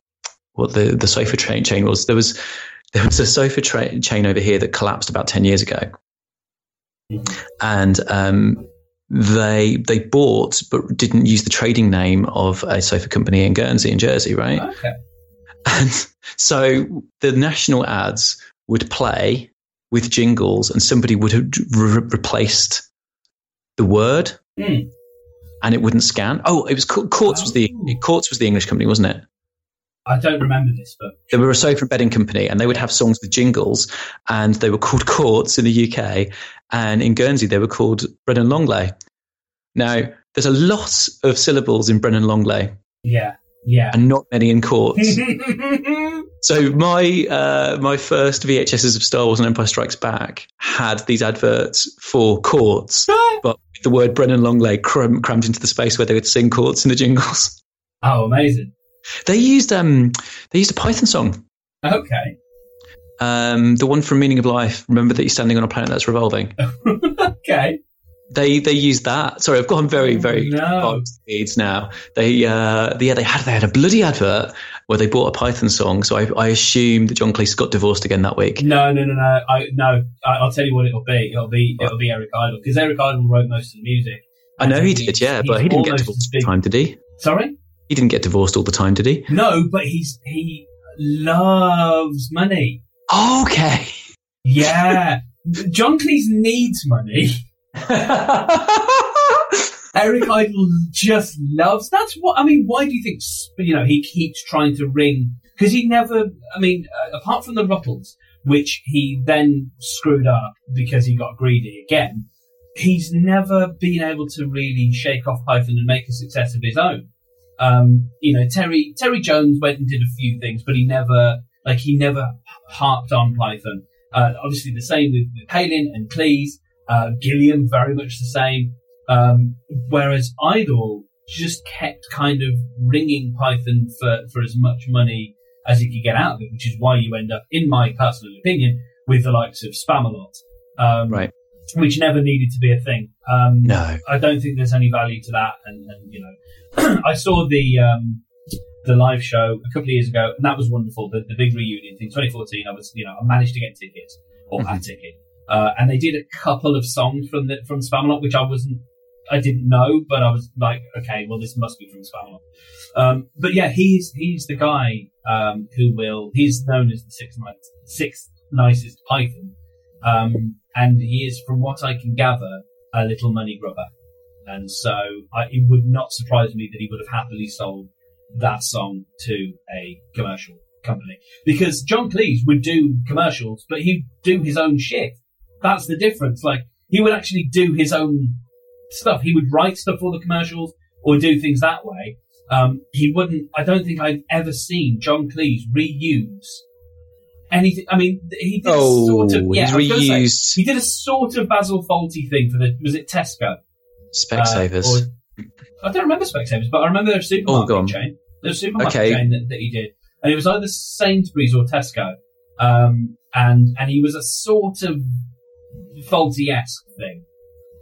what the the sofa train chain was. There was there was a sofa tra- chain over here that collapsed about ten years ago, Mhm. and um, they they bought but didn't use the trading name of a sofa company in Guernsey in Jersey, right? Okay. And so the national ads would play with jingles, and somebody would have re- replaced the word, Hmm. and it wouldn't scan. Oh, it was Cour- Courts was the Oh. Courts was the English company, wasn't it? I don't remember this, but They were a sofa and bedding company, and they would have songs with jingles, and they were called Courts in the UK, and in Guernsey they were called Brennan Longley. Now, there's a lot of syllables in Brennan Longley, yeah, yeah. and not many in Courts. So my uh, my first VHSs of Star Wars and Empire Strikes Back had these adverts for courts, but the word Brennan Longley cram- crammed into the space where they would sing courts in the jingles. oh, amazing. They used um they used a Python song, Okay. Um the one from Meaning of Life. Remember that you're standing on a planet that's revolving. okay. They they used that. Sorry, I've gone very very No. far into now. They uh yeah they had they had a bloody advert where they bought a Python song. So I I assume that John Cleese got divorced again that week. No, no, no, no. I no. I, I'll tell you what it'll be. It'll be it'll be Eric Idle because Eric Idle wrote most of the music. I know he did, yeah, but he didn't get divorced all the time, did he? Sorry. He didn't get divorced all the time, did he? No, but he's he loves money. Okay. Yeah. John Cleese needs money. Eric Idle just loves. That's what I mean. Why do you think you know he keeps trying to ring? Because he never. I mean, uh, apart from the Rutles, which he then screwed up because he got greedy again. He's never been able to really shake off Python and make a success of his own. Um, you know, Terry Terry Jones went and did a few things, but he never like he never harped on Python. Uh, obviously, the same with, with Palin and Cleese. Uh, Gilliam, very much the same. Um, whereas Idle just kept kind of ringing Python for, for as much money as he could get out of it, which is why you end up, in my personal opinion, with the likes of Spamalot, um, Right. which never needed to be a thing. Um, No. I don't think there's any value to that. And, and you know, I saw the um, the live show a couple of years ago, and that was wonderful. The, the big reunion thing, 2014. I was, you know, I managed to get tickets or a Mhm. ticket, uh, and they did a couple of songs from the from Spamalot, which I wasn't, I didn't know, but I was like, okay, well, this must be from Spamalot. Um, but yeah, he's he's the guy um, who will. He's known as the sixth sixth nicest Python, um, and he is, from what I can gather, a little money grubber. And so I, it would not surprise me that he would have happily sold that song to a commercial company because John Cleese would do commercials, but he'd do his own shit. That's the difference. Like he would actually do his own stuff. He would write stuff for the commercials or do things that way. Um, he wouldn't. I don't think I've ever seen John Cleese reuse anything. I mean, he did Oh, a sort of yeah. he's I say, reused he did a sort of Basil Fawlty thing for the was it Tesco? Specsavers. Uh, or- I don't remember Specsavers, but I remember there's a Oh, go supermarket chain. There's a supermarket Okay. chain that, that he did, and it was either Sainsbury's or Tesco, um, and and he was a sort of Fawlty esque thing.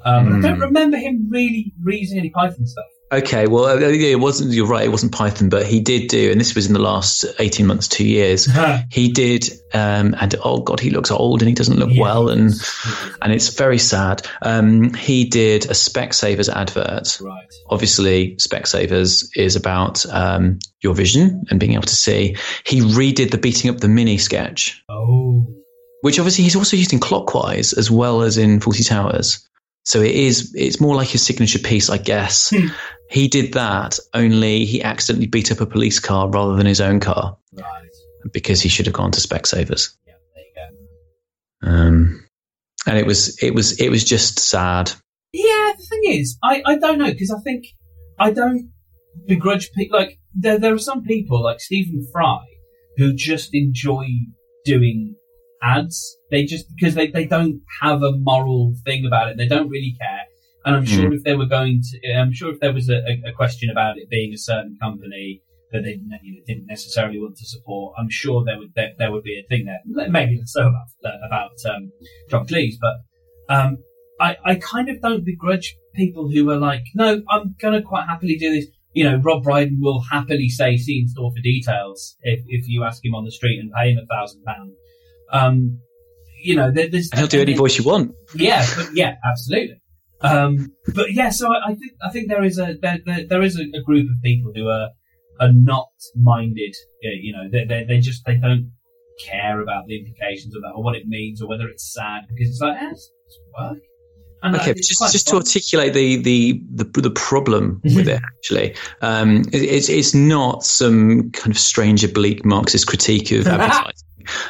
Um, I don't Hmm. remember him really reusing any Python stuff. Okay, well, uh, yeah, it wasn't. You're right. It wasn't Python, but he did do, and this was in the last eighteen months, two years. He did, um, and oh god, he looks old and he doesn't look Yeah, well, and does. He does. and it's very sad. Um, he did a Specsavers advert. right. Obviously, Specsavers is about um, your vision and being able to see. He redid the beating up the mini sketch, Oh, which obviously he's also used in Clockwise as well as in Fawlty Towers. So it is. It's more like his signature piece, I guess. Hmm. he did that. Only he accidentally beat up a police car rather than his own car right. because he should have gone to Specsavers. Yeah, there you go. Um, and it was it was it was just sad. Yeah, the thing is, I, I don't know because I think I don't begrudge people. Like there there are some people like Stephen Fry who just enjoy doing ads. They just because they, they don't have a moral thing about it. They don't really care. And I'm sure if they were going to, I'm sure if there was a, a, question about it being a certain company that they you know, didn't necessarily want to support, I'm sure there would there, there would be a thing there. Maybe less so about about um, John Cleese, but um, I, I kind of don't begrudge people who are like, no, I'm going to quite happily do this. You know, Rob Brydon will happily say, see in store for details if, if you ask him on the street and pay him a thousand pounds. Um, you know, there, there's. And he'll do any voice you want. Yeah, but yeah, absolutely. Um, but yeah, so I, I think I think there is a there, there, there is a, a group of people who are are not minded. uh, You know, they they they just they don't care about the implications of that or what it means or whether it's sad because it's like eh, it's, work. And Okay, uh, just just to articulate the the the, the problem Mhm. with it, actually, um, it, it's it's not some kind of strange oblique Marxist critique of advertising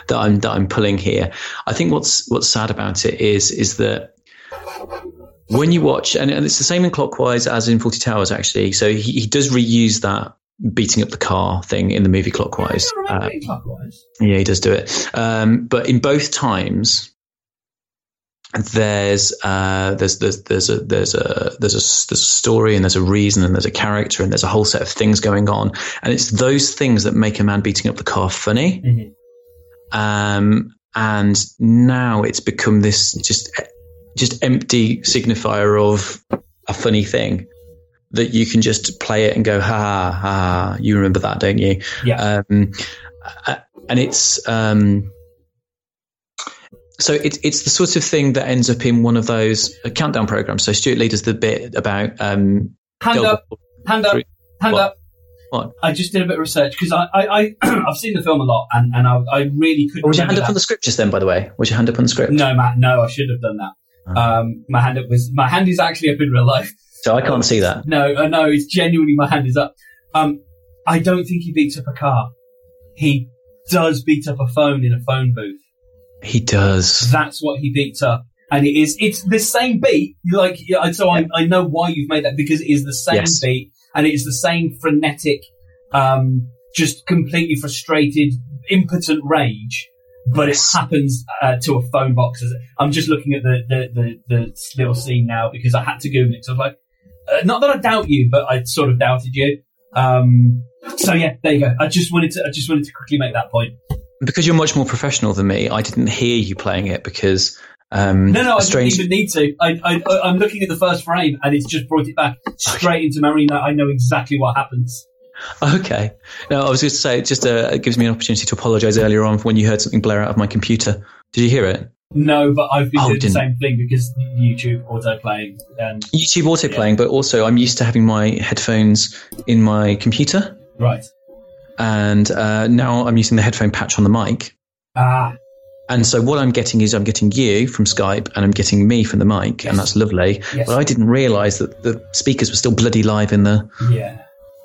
that I'm that I'm pulling here. I think what's what's sad about it is is that when you watch, and, and it's the same in Clockwise as in Fawlty Towers, actually. So he, he does reuse that beating up the car thing in the movie Clockwise. Uh, clockwise. yeah, he does do it. Um, but in both times, there's uh, there's there's there's a there's a there's a there's a story and there's a reason and there's a character and there's a whole set of things going on, and it's those things that make a man beating up the car funny. Mhm. Um, and now it's become this just just empty signifier of a funny thing that you can just play it and go ha ha ha. You remember that, don't you? Yeah. Um, uh, and it's um, so it's it's the sort of thing that ends up in one of those uh, countdown programs. So Stewart Lee does the bit about um, Hand up, hand up, hand What? up. What? I just did a bit of research because I, I, I I've seen the film a lot and, and I, I really couldn't. Was your hand up on the scriptures then? By the way, was your hand up on the script? No, Matt, no, I should have done that. Oh. Um, my hand up was my hand is actually up in real life. So I can't see that. No, uh, no, it's genuinely my hand is up. Um, I don't think he beats up a car. He does beat up a phone in a phone booth. He does. That's what he beats up, and it is it's the same beat. Like so, I I know why you've made that because it is the same Yes. beat, and it is the same frenetic, um, just completely frustrated, impotent rage. But it happens uh, to a phone box. I'm just looking at the, the, the, the little scene now because I had to Google it. So I was like, uh, not that I doubt you, but I sort of doubted you. Um, so yeah, there you go. I just wanted to, I just wanted to quickly make that point. Because you're much more professional than me, I didn't hear you playing it because um, No, no, I strange. didn't even need to. I, I, I'm looking at the first frame and it's just brought it back straight into memory. Now I know exactly what happens. Okay. No, I was going to say, it just uh, it gives me an opportunity to apologise earlier on when you heard something blare out of my computer. Did you hear it? No, but I've been Oh, doing the same thing because YouTube auto playing and YouTube auto playing, but also I'm used to having my headphones in my computer, right. and uh, now I'm using the headphone patch on the mic. Ah, And so what I'm getting is I'm getting you from Skype, and I'm getting me from the mic, and that's lovely. Yes. But I didn't realise that the speakers were still bloody live in the. yeah.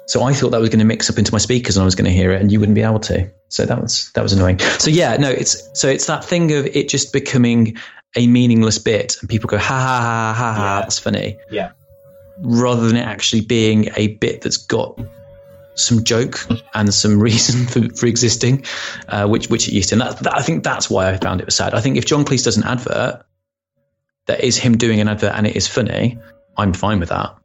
So I thought that was going to mix up into my speakers, and I was going to hear it, and you wouldn't be able to. So that was that was annoying. So yeah, no, it's so it's that thing of it just becoming a meaningless bit, and people go ha ha ha ha ha. Yeah. That's funny. Yeah. rather than it actually being a bit that's got some joke and some reason for, for existing, uh, which which it used to. And that, that, I think that's why I found it was sad. I think if John Cleese does an advert that is him doing an advert and it is funny, I'm fine with that.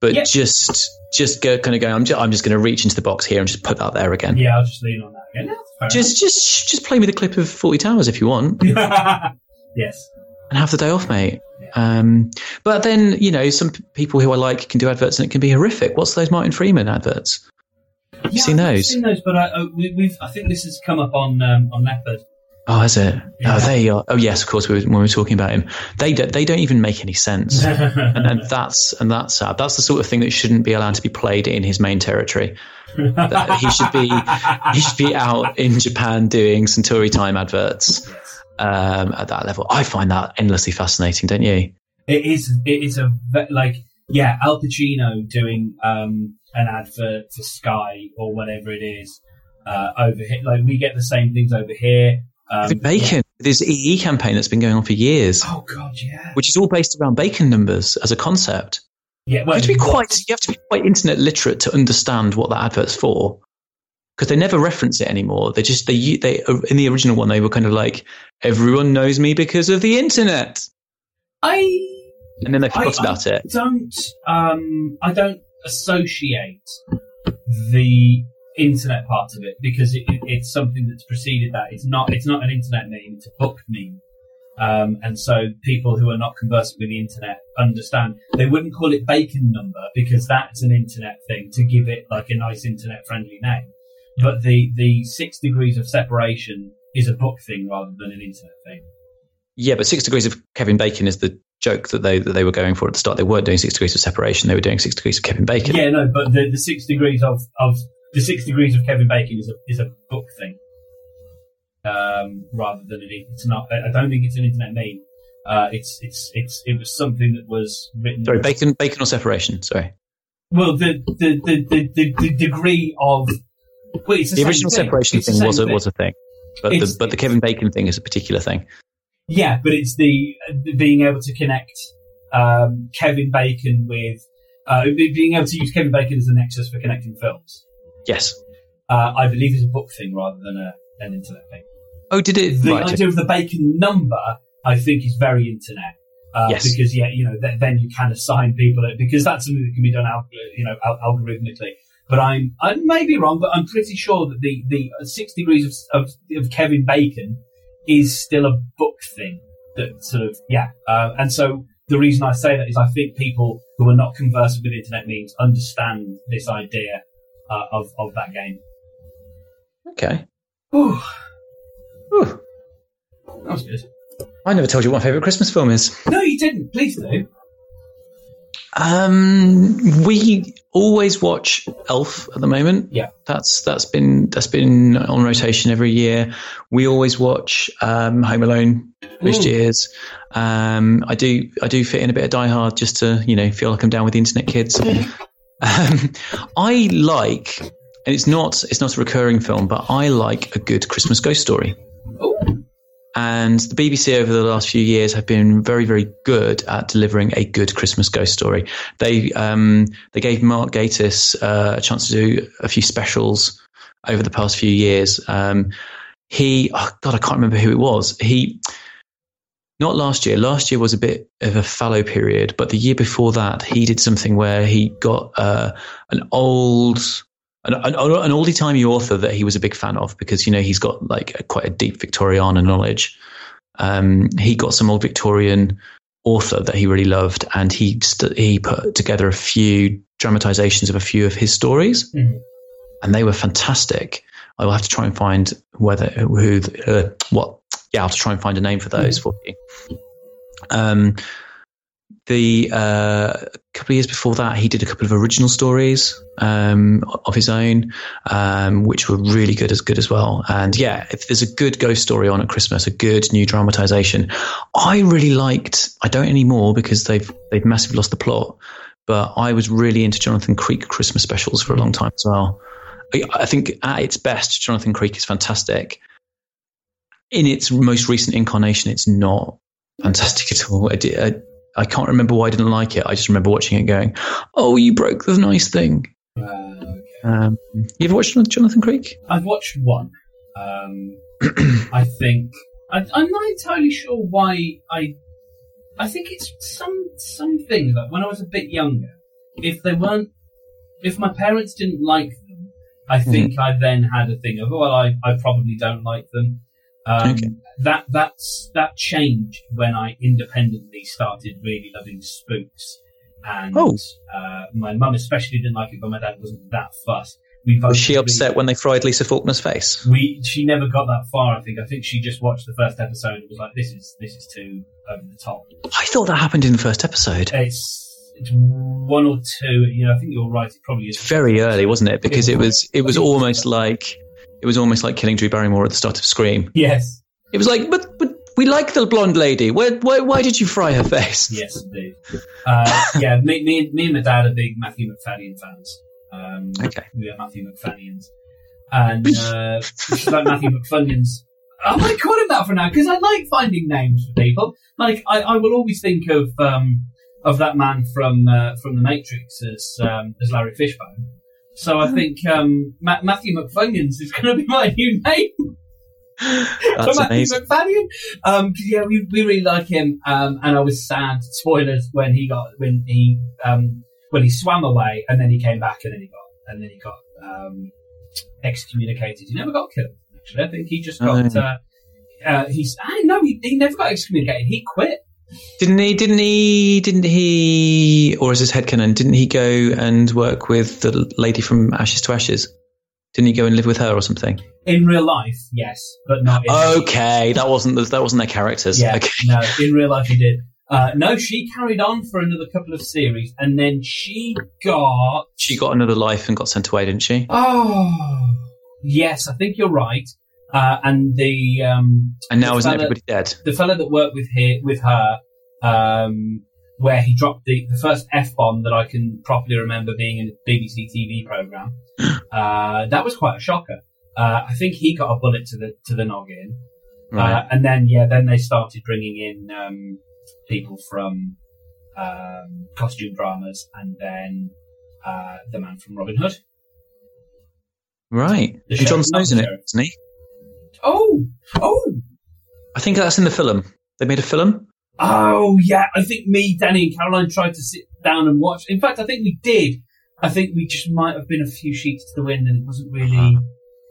But Yeah. just just go kind of going, I'm just, I'm just going to reach into the box here and just put that there again. Yeah, I'll just lean on that again. Yeah, Just just just play me the clip of Fawlty Towers if you want, yes. and have the day off, mate. Um, but then, you know, some people who I like can do adverts and it can be horrific. What's those Martin Freeman adverts? Have you Yeah, seen I've those? Seen those, but I, uh, we. I think this has come up on um, on Leopard. Oh, is it? Yeah. Oh, there you are. Oh, yes, of course. We were, when we were talking about him, they do, they don't even make any sense, and, and that's and that's sad. That's the sort of thing that shouldn't be allowed to be played in his main territory. He should be he should be out in Japan doing Suntory Time adverts um, at that level. I find that endlessly fascinating, don't you? It is. It is a like yeah, Al Pacino doing um, an advert for Sky or whatever it is uh, over here. Like we get the same things over here. Um, bacon, this EE campaign that's been going on for years, Oh god, yeah. which is all based around bacon numbers as a concept. Yeah, You have to be quite you have to be quite internet literate to understand what that advert's for. Because they never reference it anymore. They just they they in the original one they were kind of like everyone knows me because of the internet, I and then they forgot I- about it. don't. Um, I don't associate the internet part of it because it, it, it's something that's preceded that. It's not. It's not an internet meme. It's a book meme. Um, and so people who are not conversant with the internet understand. They wouldn't call it bacon number because that's an internet thing to give it like a nice internet friendly name. But the, the six degrees of separation is a book thing rather than an internet thing. Yeah, but Six Degrees of Kevin Bacon is the joke that they that they were going for at the start. They weren't doing Six Degrees of Separation. They were doing Six Degrees of Kevin Bacon. Yeah, no, but the, the six degrees of, of the six degrees of Kevin Bacon is a is a book thing, um, rather than an. It's not. I I don't think it's an internet meme. Uh, it's it's it's it was something that was written. Sorry, Bacon, Bacon or Separation? Sorry, Well, the the, the, the, the, the degree of well, it's the, the original thing. Separation It's thing was a thing. was a thing, but the but the Kevin Bacon thing is a particular thing. Yeah, but it's the the being able to connect um, Kevin Bacon with uh, being able to use Kevin Bacon as a nexus for connecting films. Yes. Uh, I believe it's a book thing rather than a, an internet thing. Oh, did it? the right. idea of the bacon number, I think, is very internet. Uh, Yes. Because yeah, you know, th- then you can assign people it because that's something that can be done, al- you know, al- algorithmically. But I'm, I may be wrong, but I'm pretty sure that the the uh, six degrees of, of, of Kevin Bacon is still a book thing. That sort of yeah, uh, and so the reason I say that is I think people who are not conversant with internet memes understand this idea uh, of of that game. Okay. Ooh, Whew. that was good. I never told you what my favourite Christmas film is. No, you didn't. Please do. Um, we always watch Elf at the moment. Yeah. that's that's been that's been on rotation every year. We always watch um, Home Alone most Mm. years. Um, I do I do fit in a bit of Die Hard just to you know feel like I'm down with the internet kids. um, I like, and it's not it's not a recurring film, but I like a good Christmas ghost story. Oh, And the BBC over the last few years have been very, very good at delivering a good Christmas ghost story. They um, they gave Mark Gatiss uh, a chance to do a few specials over the past few years. Um, he, oh God, I can't remember who it was. He, not last year. Last year was a bit of a fallow period, but the year before that, he did something where he got uh, an old an, an, an oldie timey author that he was a big fan of because you know he's got like a, quite a deep Victoriana knowledge. Um, he got some old Victorian author that he really loved, and he st- he put together a few dramatizations of a few of his stories, Mhm. and they were fantastic. I will have to try and find whether who uh, what yeah I'll have to try and find a name for those for you. Um, the uh, couple of years before that, he did a couple of original stories um, of his own, um, which were really good as good as well. And yeah, if there's a good ghost story on at Christmas, a good new dramatization, I really liked. I don't anymore because they've they've massively lost the plot. But I was really into Jonathan Creek Christmas specials for a long time as well. I, I think at its best, Jonathan Creek is fantastic. In its most recent incarnation, it's not fantastic at all. I, I, I can't remember why I didn't like it. I just remember watching it going, "Oh, you broke the nice thing." Uh, okay. Um, you ever watched Jonathan Creek? I've watched one. Um, I think I, I'm not entirely sure why I. I think it's some something that when I was a bit younger, if they weren't, if my parents didn't like them, I think I then had a thing of, well, I, I probably don't like them. Um, Okay. That that's that changed when I independently started really loving spooks, and Oh. uh, my mum especially didn't like it, but my dad wasn't that fussed. We Was she really- upset when they fried Lisa Faulkner's face? We she never got that far. I think. I think she just watched the first episode and was like, "This is this is too over the top." I thought that happened in the first episode. It's it's one or two. You know, I think you're right. It probably is Very early, wasn't it? Because it was it was almost like it was almost like killing Drew Barrymore at the start of Scream. Yes, It was like, but but we like the blonde lady. Why why, why did you fry her face? yes, indeed. Uh, yeah, me, me, me and my dad are big Matthew Macfadyen fans. Um, Okay. we are Matthew McFaddians, and uh, like Matthew McFunions. I might call him that for now because I like finding names for people. Like I, I will always think of um, of that man from uh, from the Matrix as um, as Larry Fishbone. So I think um, Ma- Matthew McFunions is going to be my new name. That's Matthew amazing. Macfadyen. Um, yeah, we, we really like him. Um, and I was sad. Spoilers when he got when he um when he swam away and then he came back and then he got and then he got um excommunicated. He never got killed. Actually, I think he just got. Oh. Uh, uh, he's I no, he, he never got excommunicated. He quit. Didn't he? Didn't he? Didn't he? Or is his headcanon? Didn't he go and work with the lady from Ashes to Ashes? Didn't he go and live with her or something? In real life, yes, but not in Okay, that wasn't the, that wasn't their characters. Yeah, Okay. no, in real life he did. Uh, no, she carried on for another couple of series, and then she got. She got another life and got sent away, didn't she? Oh, yes, I think you're right. Uh, and the um, And now The isn't fella- everybody dead? the fellow that worked with her, with her, um, where he dropped the, the first f bomb that I can properly remember being in a BBC TV program. uh, that was quite a shocker. Uh, I think he got a bullet to the to the noggin. Right. Uh, and then, yeah, then they started bringing in um, people from um, costume dramas, and then uh, the man from Robin Hood. right. the And Jon Snow's in it, isn't he? Oh, oh, I think that's in the film. They made a film. oh, yeah. I think me, Danny, and Caroline tried to sit down and watch. In fact, I think we did. I think we just might have been a few sheets to the wind, and it wasn't really, Uh-huh.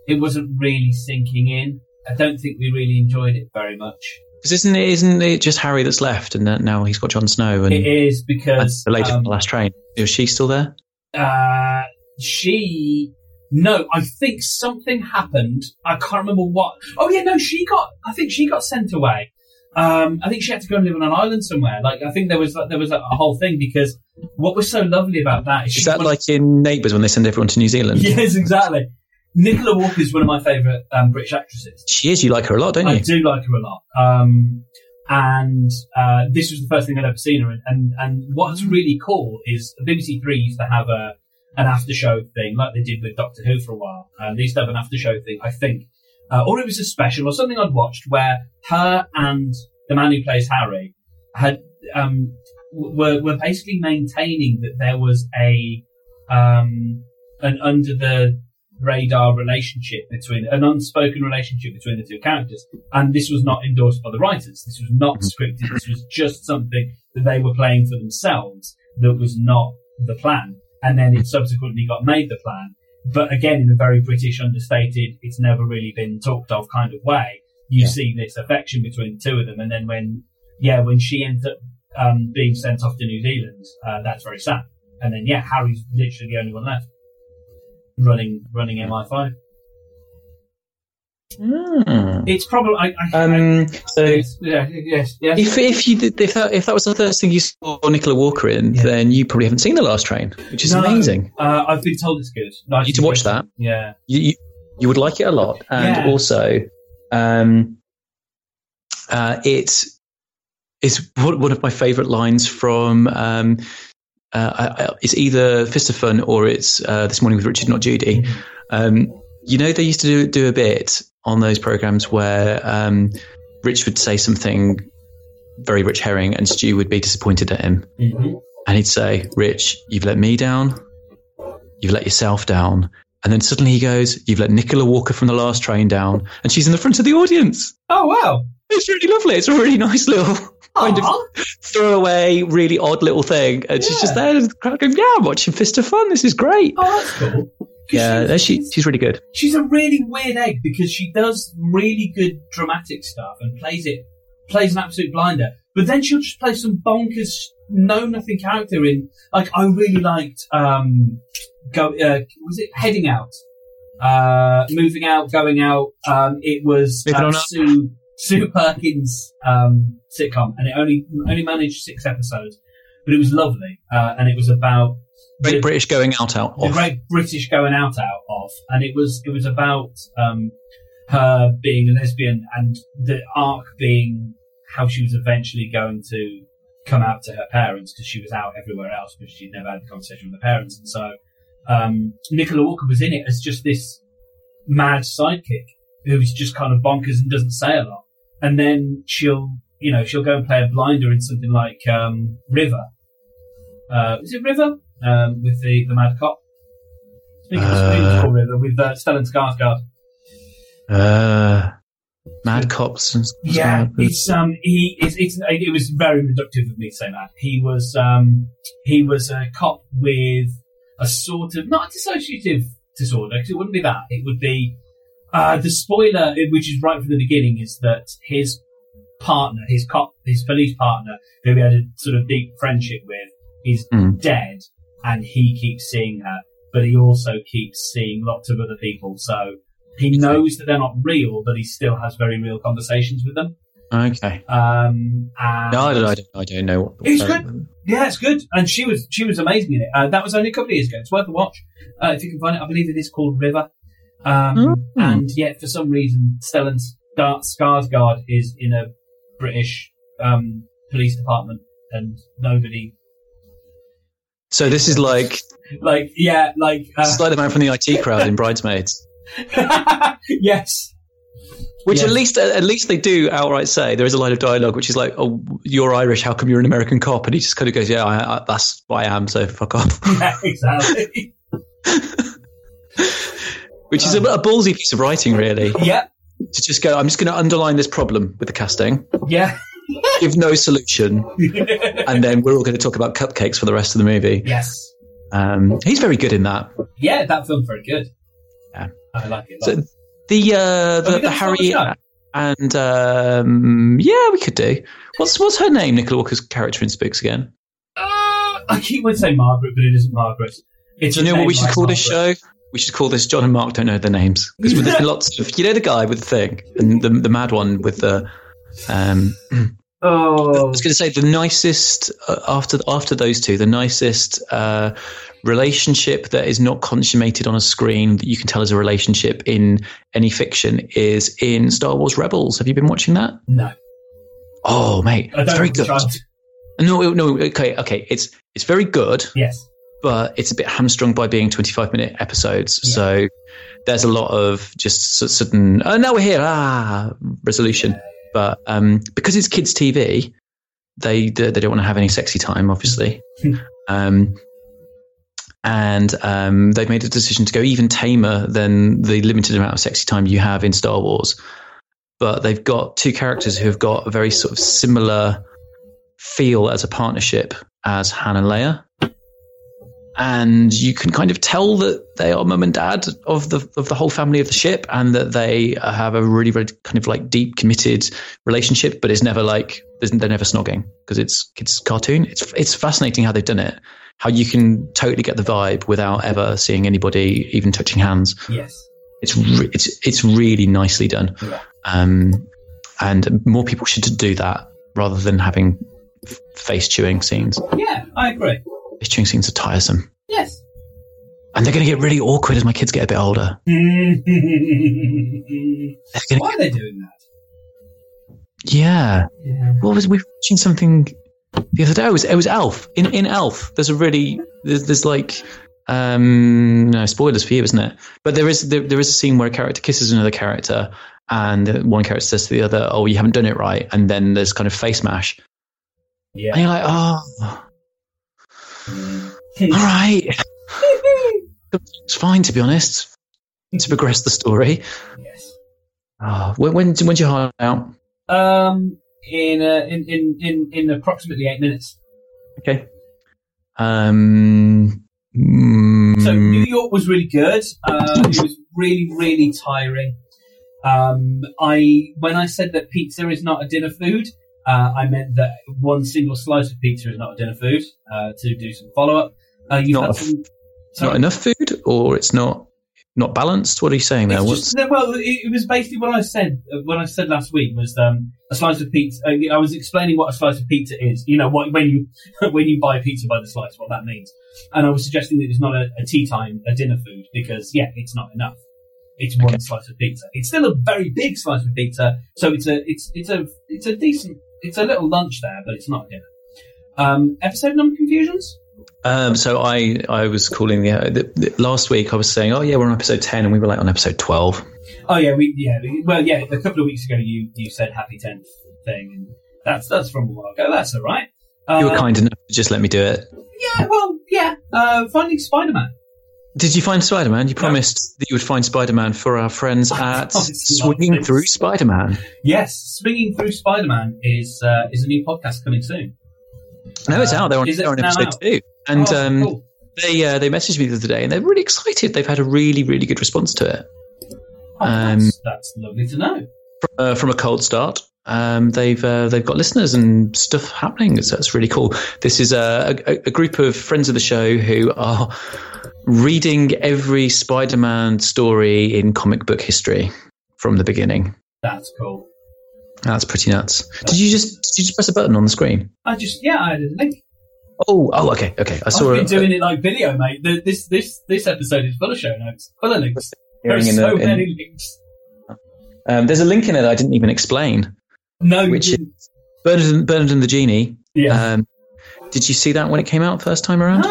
it wasn't really sinking in. I don't think we really enjoyed it very much. Because isn't it, isn't it just Harry that's left, and that now he's got Jon Snow and, It is because the lady um, from the last train? Is she still there? uh, she no i think something happened i can't remember what oh yeah no she got i think she got sent away um, I think she had to go and live on an island somewhere. Like I think there was there was a, a whole thing because what was so lovely about that is, she Is that like in Neighbours when they send everyone to New Zealand? yes exactly. Nicola Walker is one of my favourite um, British actresses. She is. You like her a lot, don't you? I do like her a lot. Um, and uh, this was the first thing I'd ever seen her in. And, and what's really cool is BBC Three used to have a an after show thing, like they did with Doctor Who for a while. And they used to have an after show thing, I think, uh, or it was a special or something I'd watched where her and the man who plays Harry had um, were were basically maintaining that there was a um, an under the radar relationship between an unspoken relationship between the two characters, and this was not endorsed by the writers. This was not scripted. This was just something that they were playing for themselves. That was not the plan, and then it subsequently got made the plan. But again, in a very British, understated, it's never really been talked of kind of way. You Yeah. see this affection between the two of them, and then when, yeah, when she ends up um, being sent off to New Zealand, uh, that's very sad. And then, yeah, Harry's literally the only one left running running MI5. Hmm. It's probably I, I, Um, so it's- yeah, yes, yes. if if you did, if that if that was the first thing you saw Nicola Walker in, Yeah. then you probably haven't seen the Last Train, which is No, amazing. Uh, I've been told it's good. You need to watch that. Yeah. You, you you would like it a lot, and Yeah. also, um, uh, it's it's one one of my favourite lines from. Um, uh, I, I, it's either Fist of Fun or it's uh, This Morning with Richard, Not Judy. Um, you know, they used to do, do a bit on those programs where um, Rich would say something very Rich Herring and Stu would be disappointed at him. hmm And he'd say, Rich, you've let me down. You've let yourself down. And then suddenly he goes, You've let Nicola Walker from the last train down. And she's in the front of the audience. Oh wow. It's really lovely. It's a really nice little kind of throwaway, really odd little thing. And she's just there in the crowd going, Yeah, I'm watching Fist of Fun. This is great. Oh, that's cool. Yeah, she she's really good. She's a really weird egg because she does really good dramatic stuff and plays it plays an absolute blinder. But then she'll just play some bonkers know nothing character in like I really liked um go uh, was it heading out uh moving out going out um it was uh. Sue Sue Perkins um sitcom and it only only managed six episodes but it was lovely uh, and it was about Great the- British going out out. of. the great British going out out of, and it was it was about um, her being a lesbian and the arc being how she was eventually going to come out to her parents because she was out everywhere else because she'd never had the conversation with her parents, and so um, Nicola Walker was in it as just this mad sidekick who's just kind of bonkers and doesn't say a lot, and then she'll you know she'll go and play a blinder in something like um, River. Uh, is it River? Um, with the, the mad cop. I think it was, I think it was Uh, called River with uh, Stellan Skarsgård. Uh, Mad Cops. And Yeah, it's um he it's, it's it was very reductive of me to say that he was um he was a cop with a sort of not a dissociative disorder because it wouldn't be that it would be uh the spoiler which is right from the beginning is that his partner his cop his police partner who he had a sort of deep friendship with is Mm. dead and he keeps seeing her but he also keeps seeing lots of other people so he knows that they're not real, but he still has very real conversations with them. Okay. Um, and No, I don't, I don't, I don't know. What, It's good. Yeah, it's good, and she was she was amazing in it. Uh, that was only a couple of years ago. It's worth a watch uh, if you can find it. I believe it is called River. Um, Hmm. And yet, for some reason, Stellan Skarsgård is in a British um, police department, and nobody So this is like, like yeah like uh, it's like the man from the IT crowd in Bridesmaids. yes Which Yes. at least at least they do outright say there is a line of dialogue which is like, "Oh, you're Irish. How come you're an American cop?" And he just kind of goes, "Yeah, I, I, that's why I am. So fuck off." yeah exactly Which is a, a ballsy piece of writing, really, yeah to just go. I'm just going to underline this problem with the casting, yeah give no solution, and then we're all going to talk about cupcakes for the rest of the movie. yes Um, he's very good in that. Yeah, that film's very good. Yeah. I like it. So the uh, the, the Harry and um, yeah, we could do. What's what's her name? Nicola Walker's character in Spooks again. Uh, I keep wanting to say Margaret, but it isn't Margaret. It's you know what we should like call this show? We should call this John and Mark don't know their names because there's lots of you know the guy with the thing and the the mad one with the um. I Oh, was going to say the nicest uh, after after those two, the nicest uh, relationship that is not consummated on a screen that you can tell is a relationship in any fiction is in Star Wars Rebels. Have you been watching that? no. Oh, mate, I it's very good. No, no, okay, okay. It's it's very good, Yes. but it's a bit hamstrung by being twenty five minute episodes. Yeah. So there's a lot of just sudden. Oh, now we're here. Ah, resolution. But um, because it's kids' TV, they they they don't want to have any sexy time, obviously. um, and um, they've made a decision to go even tamer than the limited amount of sexy time you have in Star Wars. But they've got two characters who have got a very sort of similar feel as a partnership as Han and Leia. And you can kind of tell that they are mum and dad of the of the whole family of the ship, and that they have a really, really kind of like deep, committed relationship. But it's never like they're never snogging because it's it's cartoon. It's it's fascinating how they've done it. How you can totally get the vibe without ever seeing anybody even touching hands. Yes. It's re- it's it's really nicely done, Yeah. um, and more people should do that rather than having f- face chewing scenes. Yeah, I agree. Face chewing scenes are tiresome, Yes. and they're going to get really awkward as my kids get a bit older. Why are they doing that? yeah. Yeah. What was we watching something the other day? It was it was Elf. In in Elf, there's a really there's, there's like um no spoilers for you, isn't it? But there is there, there is a scene where a character kisses another character, and one character says to the other, "Oh, you haven't done it right," and then there's kind of face mash, and Yeah. you're like, "Oh, all right, it's fine to be honest." To progress the story. yes. Oh, when when when's your heart out? Um, in, uh, in in in in approximately eight minutes. Okay. Um, Mm, So New York was really good. Uh, it was really, really tiring. Um, I when I said that pizza is not a dinner food, uh, I meant that one single slice of pizza is not a dinner food. Uh, to do some follow up, uh, you Not some. not enough food, or it's not not balanced. What are you saying there? Just, well, it, it was basically what I said. uh, What I said last week was um, a slice of pizza. Uh, I was explaining what a slice of pizza is. You know, what, when you when you buy a pizza by the slice, what that means. And I was suggesting that it's not a, a tea time, a dinner food, because yeah, it's not enough. It's one Okay. slice of pizza. It's still a very big slice of pizza, so it's a it's it's a it's a decent it's a little lunch there, but it's not dinner. Um, episode number confusions. Um, so I, I was calling the, the, the last week. I was saying, oh yeah, we're on episode ten, and we were like on episode twelve. Oh yeah, we yeah we- well yeah. A couple of weeks ago, you you said happy tenth thing, and that's that's from a while ago. That's all right. Uh, You were kind enough to just let me do it. Yeah, well, yeah. Uh, finding Spider Man. Did you find Spider Man? You promised that you would find Spider Man for our friends at Swinging. Through Spider Man. Yes, swinging through Spider Man is uh, is a new podcast coming soon. No, it's Uh, out. They're on, on episode out? two, and Oh, um, cool. they uh, they messaged me the other day, and they're really excited. They've had a really really good response to it Oh, um, that's, that's lovely to know. uh, from a cold start. Um, they've uh, they've got listeners and stuff happening, so that's really cool. This is a, a, a group of friends of the show who are reading every Spider-Man story in comic book history from the beginning. That's cool. That's pretty nuts. Did you just did you just press a button on the screen? I just yeah, I had a link. Oh, oh, okay, okay. I saw I've been it. doing it like video, mate. The, this this this episode is full of show notes, full of links. There's so the- in- many links. um, there's a link in it I didn't even explain. No, which is-. Bernard and, Bernard and the Genie. yeah. Um, did you see that when it came out first time around? no,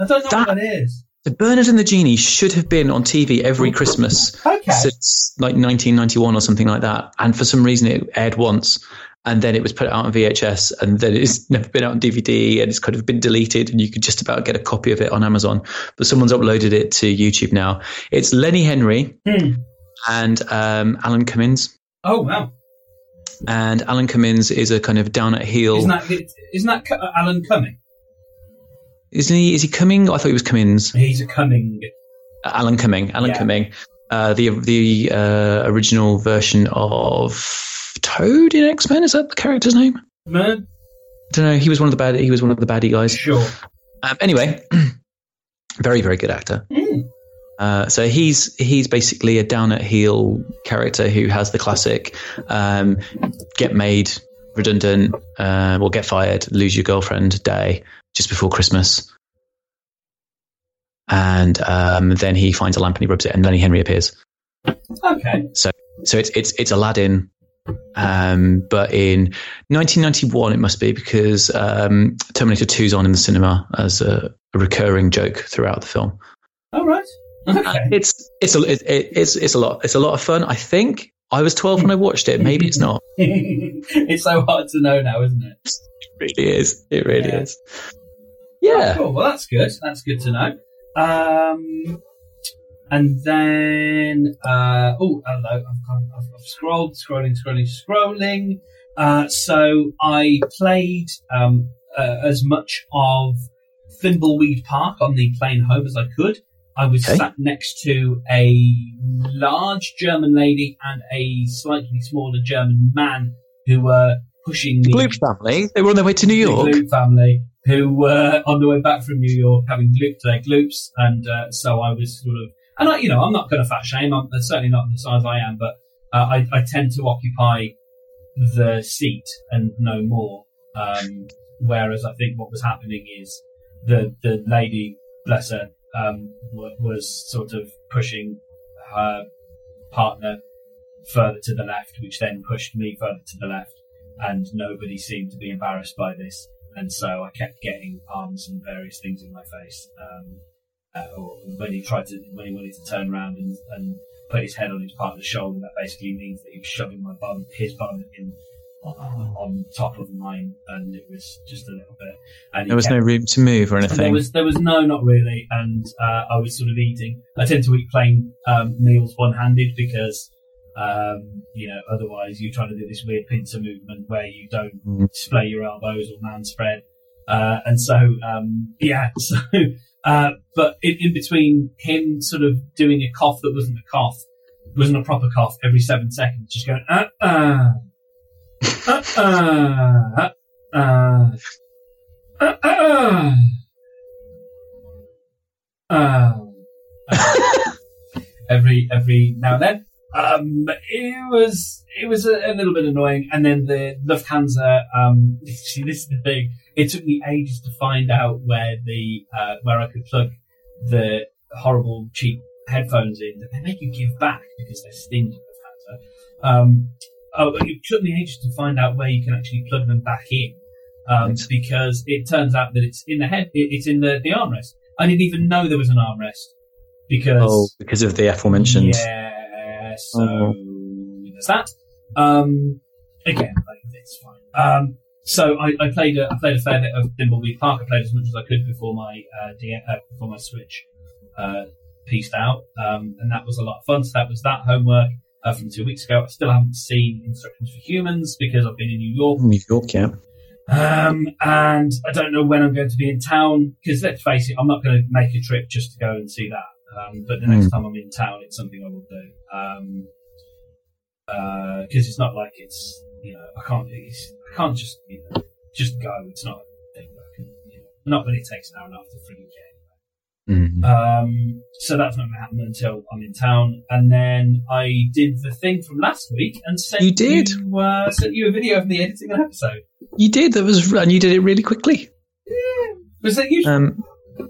I don't know That- what that is. So Bernard and the Genie should have been on TV every Christmas Okay. since like 1991 or something like that. And for some reason, it aired once, and then it was put out on VHS, and then it's never been out on DVD, and it's kind of been deleted, and you could just about get a copy of it on Amazon. But someone's uploaded it to YouTube now. It's Lenny Henry Hmm. and um, Alan Cummins. Oh wow! And Alan Cummins is a kind of down at heel. Isn't that isn't that Alan Cumming? Isn't he? Is he Cumming? I thought he was Cummins. He's a Cumming. Alan Cumming. Alan Yeah. Cumming. Uh, the the uh, original version of Toad in X Men is that the character's name? Man, I don't know. He was one of the bad. He was one of the baddie guys. sure. Um, anyway, very very good actor. Hmm. Uh, so he's he's basically a down at heel character who has the classic um, get made redundant uh, or get fired, lose your girlfriend day just before Christmas. And um, then he finds a lamp and he rubs it, and Lenny Henry appears. Okay. So so it's it's it's Aladdin, um, but in 1991 it must be because um, Terminator 2's on in the cinema as a, a recurring joke throughout the film. All right. Okay. It's it's a it, it- it's it's a lot it's a lot of fun. I think I was 12 when I watched it. Maybe it's not. it's so hard to know now, isn't it? It really is. It really Yeah. is. Yeah. Oh, cool. Well, that's good. That's good to know. Um, and then, uh, oh, hello. I've, gone, I've, I've scrolled, scrolling, scrolling, scrolling. Uh, so I played um, uh, as much of Thimbleweed Park on the plane home as I could. I was Okay. sat next to a large German lady and a slightly smaller German man who were pushing the Gloop family. They were on their way to New The York. Family who were on the way back from New York having glooped their gloops, and uh, so I was sort of, and I, you know, I'm not going to fat shame. I'm certainly not the size I am, but uh, I, I tend to occupy the seat and no more. Um, whereas I think what was happening is the the lady, bless her, um, w- was sort of pushing her partner further to the left, which then pushed me further to the left, and nobody seemed to be embarrassed by this, and so I kept getting arms and various things in my face. Um, uh, or when he tried to, when he wanted to turn around and, and put his head on his partner's shoulder, that basically means that he was shoving my bum, his bum, in on, on top of mine, and it was just a little bit. And There was kept- no room to move or there anything. was there was no, not really, and uh, I was sort of eating. I tend to eat plain um, meals one handed because um, you know otherwise you try to do this weird pincer movement where you don't Mm. display your elbows or man spread, uh, and so um, yeah, so Uh, but in, in between him sort of doing a cough that wasn't a cough, wasn't a proper cough every seven seconds, just going, uh, uh, uh, uh, uh, uh, uh, uh, uh, every every now and then. Um, it was it was a, a, little bit annoying, and then the Lufthansa. Um, see, this is the thing. It took me ages to find out where the uh, where I could plug the horrible cheap headphones in that they make you give back because they're stingy. Lufthansa. Um, oh, it took me ages to find out where you can actually plug them back in, um, because it turns out that it's in the head. It, it's in the the armrest. I didn't even know there was an armrest because oh, because of the aforementioned. Yeah so oh. there's that. Um, again, like, it's fine. Um, so I, I, played a, I played a fair bit of Thimbleweed Park. I played as much as I could before my uh, uh, before my Switch uh, pieced out, um, and that was a lot of fun. So that was that homework uh, from two weeks ago. I still haven't seen Instructions for Humans because I've been in New York. New York, yeah. Um, and I don't know when I'm going to be in town because let's face it, I'm not going to make a trip just to go and see that. Um, but the next mm. time I'm in town, it's something I will do. Um, because uh, it's not like it's you know I can't I can't just you know just go. It's not a thing that I can you know not that it takes an hour and a half to freaking get. Mm-hmm. Um, so that's not going to happen until I'm in town. And then I did the thing from last week and sent you did you, uh, sent you a video of me editing an episode. You did. That was and you did it really quickly. Yeah. Was that you? Um,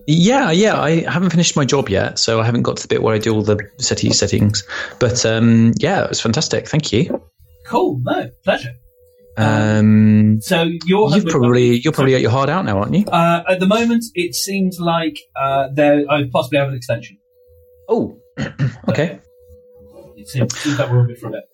yeah, yeah. I haven't finished my job yet, so I haven't got to the bit where I do all the SETI settings. But um, yeah, it was fantastic. Thank you. Cool. No, pleasure. Um, so you're you probably you're probably at your hard out now, aren't you? Uh, at the moment, it seems like uh, there I possibly have an extension. Oh, okay. It seems, seems like we're a bit for a bit.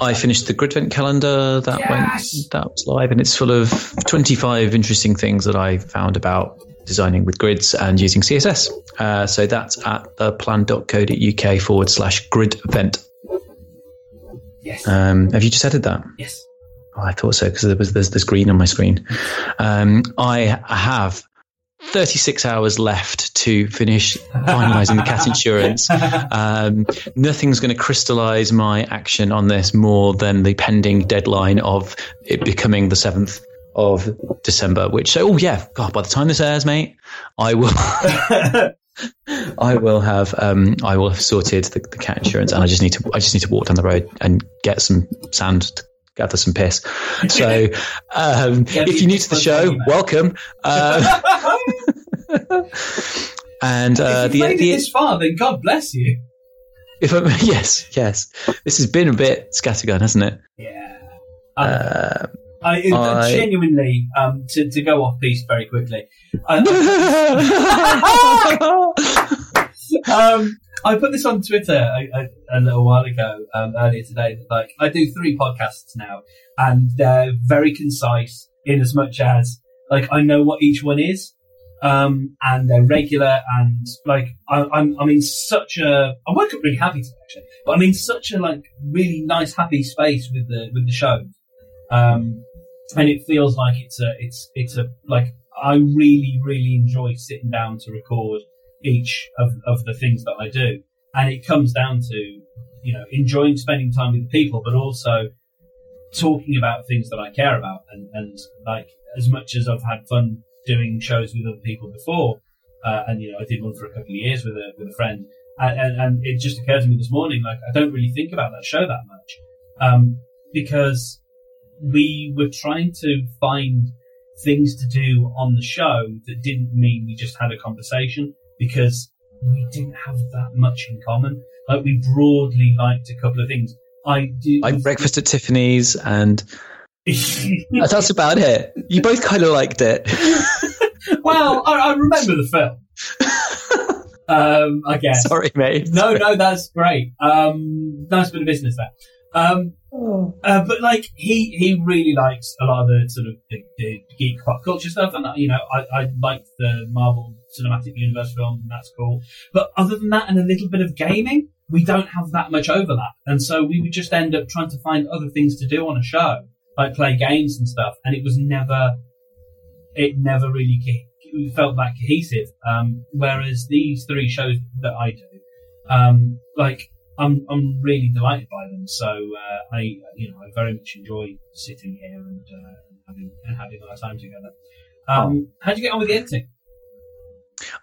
I finished the Gridvent calendar that yes! went that was live, and it's full of 25 interesting things that I found about designing with grids and using CSS. Uh, so that's at theplan.co.uk forward slash grid event. Yes. Um, have you just added that? Yes. Oh, I thought so because there was there's, there's green on my screen. Um, I have 36 hours left to finish finalizing the cat insurance. Um, nothing's going to crystallize my action on this more than the pending deadline of it becoming the 7th of December, which so, oh yeah, God, by the time this airs, mate, I will, I will have, um, I will have sorted the, the, cat insurance and I just need to, I just need to walk down the road and get some sand to gather some piss. So, um, if you're new to the show, welcome. Uh, and, uh, the, the, this far, then God bless you. If I'm, yes, yes, this has been a bit scattergun, hasn't it? Yeah. Uh, I, I genuinely, um, to, to go off piece very quickly. I, um, I put this on Twitter a, a, a little while ago, um, earlier today. Like, I do three podcasts now, and they're very concise in as much as, like, I know what each one is, um, and they're regular, and like, I, I'm, I'm in such a, I woke up really happy today, actually, but I'm in such a, like, really nice, happy space with the, with the show. Um, and it feels like it's a it's it's a like I really really enjoy sitting down to record each of of the things that I do, and it comes down to you know enjoying spending time with people, but also talking about things that I care about, and and like as much as I've had fun doing shows with other people before, uh, and you know I did one for a couple of years with a with a friend, and, and, it just occurred to me this morning like I don't really think about that show that much, um, because we were trying to find things to do on the show that didn't mean we just had a conversation because we didn't have that much in common. Like we broadly liked a couple of things. I do like breakfast at Tiffany's and that's about it. You both kind of liked it. well, I, I, remember the film. Um, I guess. Sorry, mate. No, no, that's great. Um, nice bit of business there. Um, oh. uh, but like he he really likes a lot of the sort of the, the geek pop culture stuff, and you know I I like the Marvel Cinematic Universe film, and that's cool. But other than that, and a little bit of gaming, we don't have that much overlap, and so we would just end up trying to find other things to do on a show, like play games and stuff, and it was never it never really felt that cohesive. Um, whereas these three shows that I do, um, like I'm I'm really delighted by them. So uh, I you know I very much enjoy sitting here and, uh, and having and having our time together. Um, How'd you get on with the editing?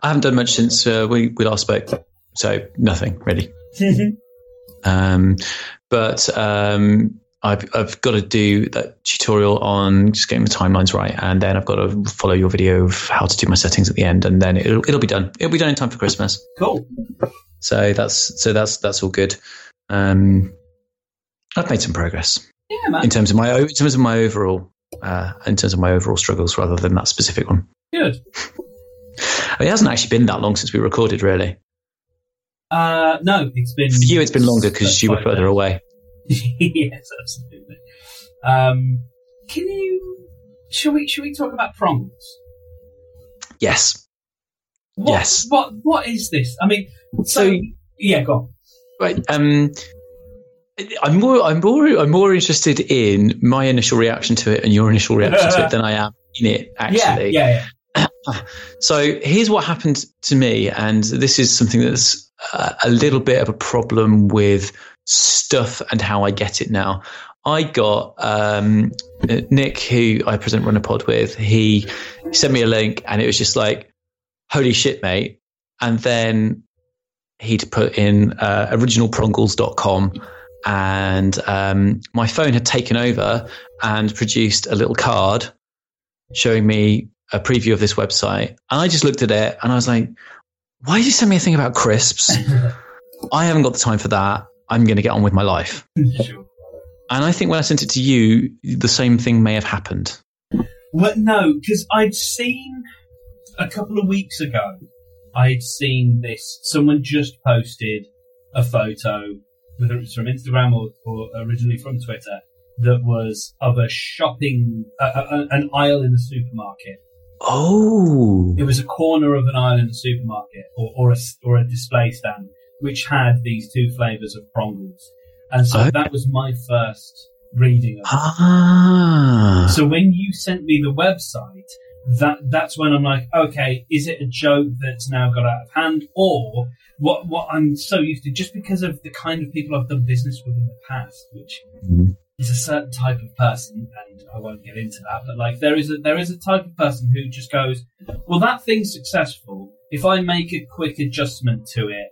I haven't done much since uh, we, we last spoke, so nothing really. um, but um, I've, I've got to do that tutorial on just getting the timelines right, and then I've got to follow your video of how to do my settings at the end, and then it'll, it'll be done. It'll be done in time for Christmas. Cool. So that's so that's that's all good. Um, I've made some progress Yeah, man. in terms of my in terms of my overall uh, in terms of my overall struggles, rather than that specific one. Good. It hasn't actually been that long since we recorded, really. Uh, no, it's been For you, it's been longer because you were further days. away. yes, absolutely. Um, can you? Should we? Should we talk about prongs? Yes. What, Yes. What? What is this? I mean, so, So- yeah, go on. Right. Um, I'm more. I'm more. I'm more interested in my initial reaction to it and your initial reaction to it than I am in it. Actually. Yeah, yeah, So here's what happened to me, and this is something that's a little bit of a problem with stuff and how I get it now. I got um, Nick, who I present Run a Pod with. He sent me a link, and it was just like, "Holy shit, mate!" And then he'd put in uh, originalprongles.com, and um, my phone had taken over and produced a little card showing me a preview of this website. And I just looked at it and I was like, why did you send me a thing about crisps? I haven't got the time for that. I'm going to get on with my life. sure. And I think when I sent it to you, the same thing may have happened. Well, no, because I'd seen a couple of weeks ago. I'd seen this. Someone just posted a photo, whether it was from Instagram or, or originally from Twitter, that was of a shopping, uh, uh, an aisle in a supermarket. Oh, It was a corner of an aisle in a supermarket or, or, a, or a display stand, which had these two flavors of prongles. And so Okay. that was my first reading of it. ah, So when you sent me the website, that that's when I'm like, okay, is it a joke that's now got out of hand, or what? What I'm so used to, just because of the kind of people I've done business with in the past, which Mhm. is a certain type of person, and I won't get into that, but like there is a there is a type of person who just goes, well, that thing's successful. If I make a quick adjustment to it,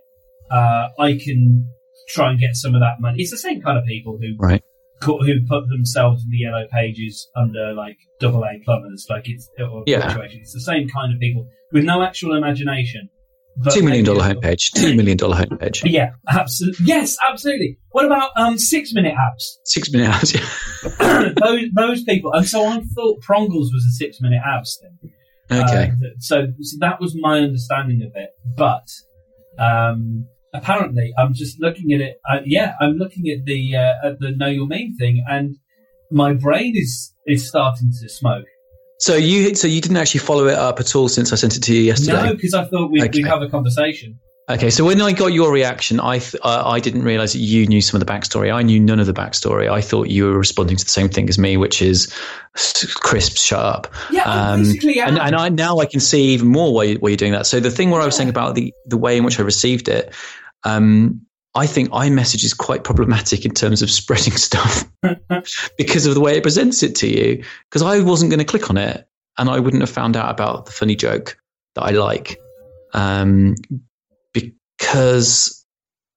uh, I can try and get some of that money. It's the same kind of people who Right. who put themselves in the yellow pages under like double A plumbers, like it's Yeah. It's the same kind of people with no actual imagination. two million dollar homepage. Two million dollar homepage. Yeah, absolutely. Yes, absolutely. What about um six minute apps? Six minute hours. those those people. And so I thought Prongles was a six minute apps thing. okay. Uh, so, so that was my understanding of it. But um, apparently, I'm just looking at it. Uh, yeah, I'm looking at the uh, at the Know Your Meme thing, and my brain is is starting to smoke. So you, so you didn't actually follow it up at all since I sent it to you yesterday. No, because I thought we'd, Okay. we'd have a conversation. Okay, so when I got your reaction, I th- uh, I didn't realize that you knew some of the backstory. I knew none of the backstory. I thought you were responding to the same thing as me, which is crisp, shut up. Yeah, Um, basically. And, and I now I can see even more why, why you're doing that. So the thing where I was saying about the the way in which I received it, um, I think iMessage is quite problematic in terms of spreading stuff because of the way it presents it to you. Because I wasn't going to click on it, and I wouldn't have found out about the funny joke that I like. Um, because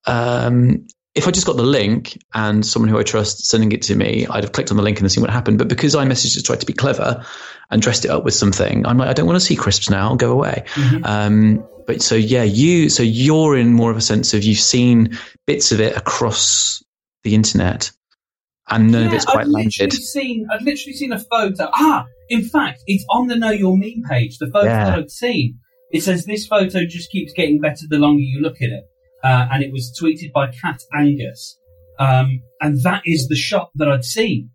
um, if I just got the link and someone who I trust sending it to me, I'd have clicked on the link and seen what happened. But because iMessage has tried to be clever and dressed it up with something, I'm like, I don't want to see crisps now. Go away. Mhm. Um, but so yeah, you so you're in more of a sense of you've seen bits of it across the internet, and none of it's quite I've literally landed. seen. I've literally seen a photo. Ah, in fact, it's on the Know Your Meme page. The photo Yeah. that I've seen. It says this photo just keeps getting better the longer you look at it, uh, and it was tweeted by Cat Angus, um, and that is the shot that I'd seen.